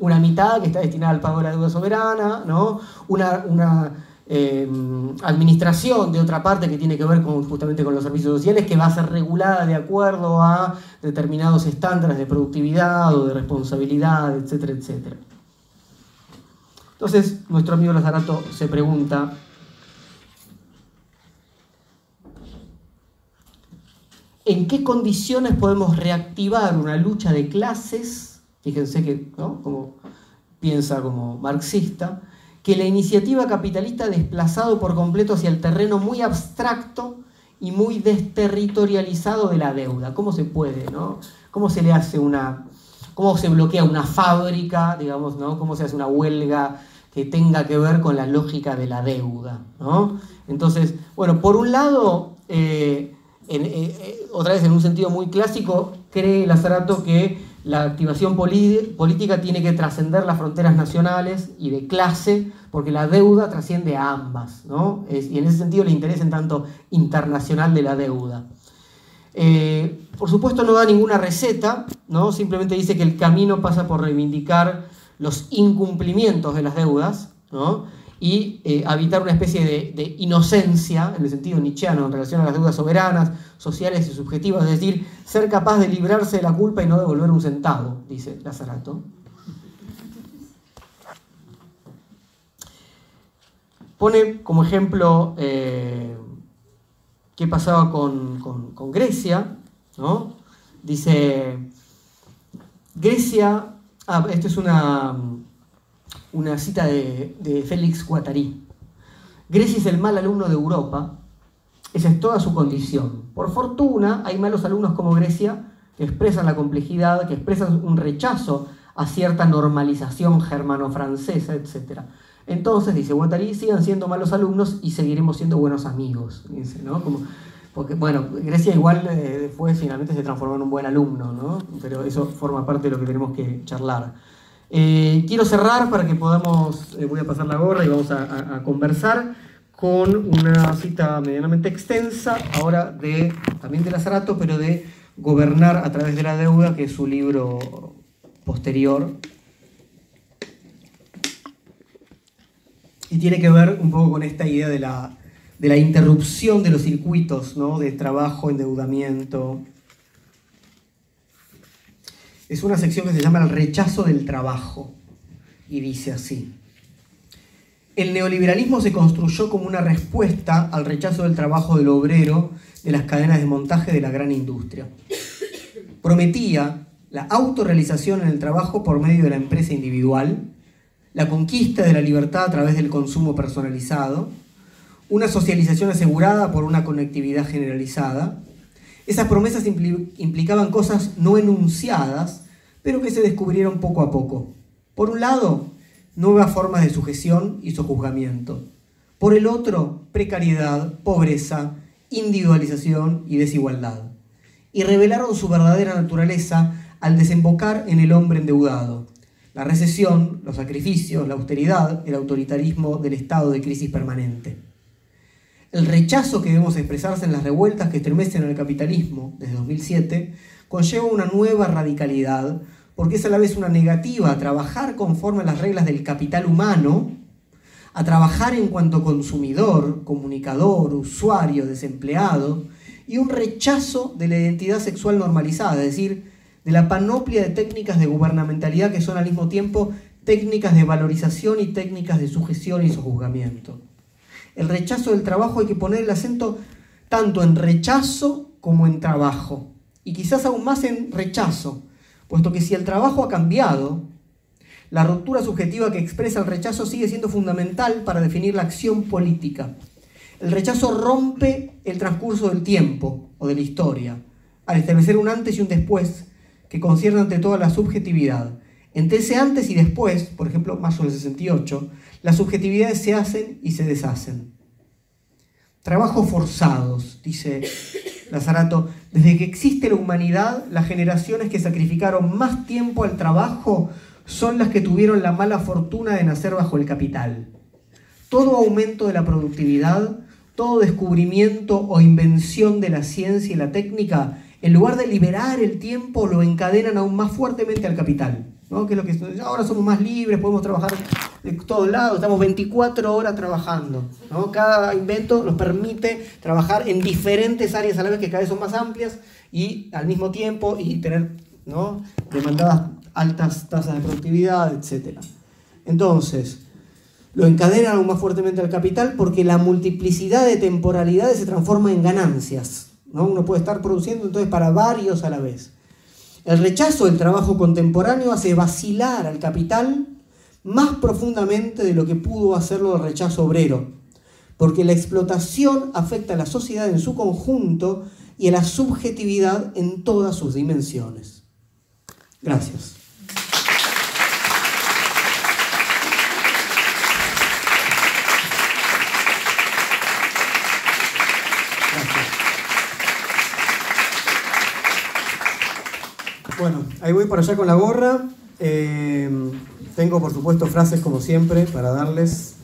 [SPEAKER 1] una, mitad que está destinada al pago de la deuda soberana, ¿no? una, una eh, administración de otra parte que tiene que ver con, justamente con los servicios sociales, que va a ser regulada de acuerdo a determinados estándares de productividad o de responsabilidad, etcétera, etcétera. Entonces, nuestro amigo Lazarato se pregunta, ¿en qué condiciones podemos reactivar una lucha de clases? Fíjense que. Como piensa como marxista, que la iniciativa capitalista ha desplazado por completo hacia el terreno muy abstracto y muy desterritorializado de la deuda. ¿Cómo se puede, no? ¿Cómo se le hace una, cómo se bloquea una fábrica, digamos, ¿no? Cómo se hace una huelga que tenga que ver con la lógica de la deuda, ¿no? Entonces, bueno, por un lado, eh, eh, eh, otra vez en un sentido muy clásico, cree Lazarato que la activación política tiene que trascender las fronteras nacionales y de clase, porque la deuda trasciende a ambas, ¿no? y en ese sentido le interesa en tanto internacional de la deuda. por supuesto no da ninguna receta, ¿no? simplemente dice que el camino pasa por reivindicar los incumplimientos de las deudas y eh, habitar una especie de, inocencia, en el sentido nietzscheano, en relación a las deudas soberanas, sociales y subjetivas, es decir, ser capaz de librarse de la culpa y no devolver un centavo, dice Lazarato. Pone como ejemplo eh, qué pasaba con, Grecia, ¿no? Dice, Grecia Ah, esto es una, una cita de, Félix Guattari. Grecia es el mal alumno de Europa, esa es toda su condición. Por fortuna, hay malos alumnos como Grecia que expresan la complejidad, que expresan un rechazo a cierta normalización germano-francesa, etc. Entonces, dice Guattari, sigan siendo malos alumnos y seguiremos siendo buenos amigos. Dice, ¿no? Como, porque, bueno, Grecia igual eh, después finalmente se transformó en un buen alumno, ¿no? Pero eso forma parte de lo que tenemos que charlar. Eh, quiero cerrar para que podamos, eh, voy a pasar la gorra y vamos a, conversar con una cita medianamente extensa, ahora de, también de Lazarato, pero de Gobernar a través de la deuda, que es su libro posterior. Y tiene que ver un poco con esta idea de la de la interrupción de los circuitos ¿no? de trabajo, endeudamiento. Es una sección que se llama el rechazo del trabajo y dice así. El neoliberalismo se construyó como una respuesta al rechazo del trabajo del obrero de las cadenas de montaje de la gran industria. Prometía la autorrealización en el trabajo por medio de la empresa individual, la conquista de la libertad a través del consumo personalizado, una socialización asegurada por una conectividad generalizada. Esas promesas implicaban cosas no enunciadas, pero que se descubrieron poco a poco. Por un lado, nuevas formas de sujeción y sojuzgamiento. Por el otro, precariedad, pobreza, individualización y desigualdad. Y revelaron su verdadera naturaleza al desembocar en el hombre endeudado. La recesión, los sacrificios, la austeridad, el autoritarismo del estado de crisis permanente. El rechazo que debemos expresarse en las revueltas que estremecen al capitalismo desde 2007 conlleva una nueva radicalidad porque es a la vez una negativa a trabajar conforme a las reglas del capital humano, a trabajar en cuanto consumidor, comunicador, usuario, desempleado, y un rechazo de la identidad sexual normalizada, es decir, de la panoplia de técnicas de gubernamentalidad que son al mismo tiempo técnicas de valorización y técnicas de sujeción y sojuzgamiento. El rechazo del trabajo hay que poner el acento tanto en rechazo como en trabajo, y quizás aún más en rechazo, puesto que si el trabajo ha cambiado, la ruptura subjetiva que expresa el rechazo sigue siendo fundamental para definir la acción política. El rechazo rompe el transcurso del tiempo o de la historia, al establecer un antes y un después que concierne ante toda la subjetividad. Entre ese antes y después, por ejemplo, más del 68, las subjetividades se hacen y se deshacen. Trabajos forzados, dice Lazarato. Desde que existe la humanidad, las generaciones que sacrificaron más tiempo al trabajo son las que tuvieron la mala fortuna de nacer bajo el capital. Todo aumento de la productividad, todo descubrimiento o invención de la ciencia y la técnica, en lugar de liberar el tiempo, lo encadenan aún más fuertemente al capital. ¿No? Que lo que ahora somos más libres, podemos trabajar de todos lados, estamos 24 horas trabajando. ¿no? Cada invento nos permite trabajar en diferentes áreas a la vez que cada vez son más amplias y al mismo tiempo y tener ¿no? demandadas altas tasas de productividad, etc. Entonces, lo encadenan aún más fuertemente al capital porque la multiplicidad de temporalidades se transforma en ganancias. ¿no? Uno puede estar produciendo entonces para varios a la vez. El rechazo del trabajo contemporáneo hace vacilar al capital más profundamente de lo que pudo hacerlo el rechazo obrero, porque la explotación afecta a la sociedad en su conjunto y a la subjetividad en todas sus dimensiones. Gracias. Bueno, ahí voy para allá con la gorra. Eh, tengo, por supuesto, frases como siempre para darles.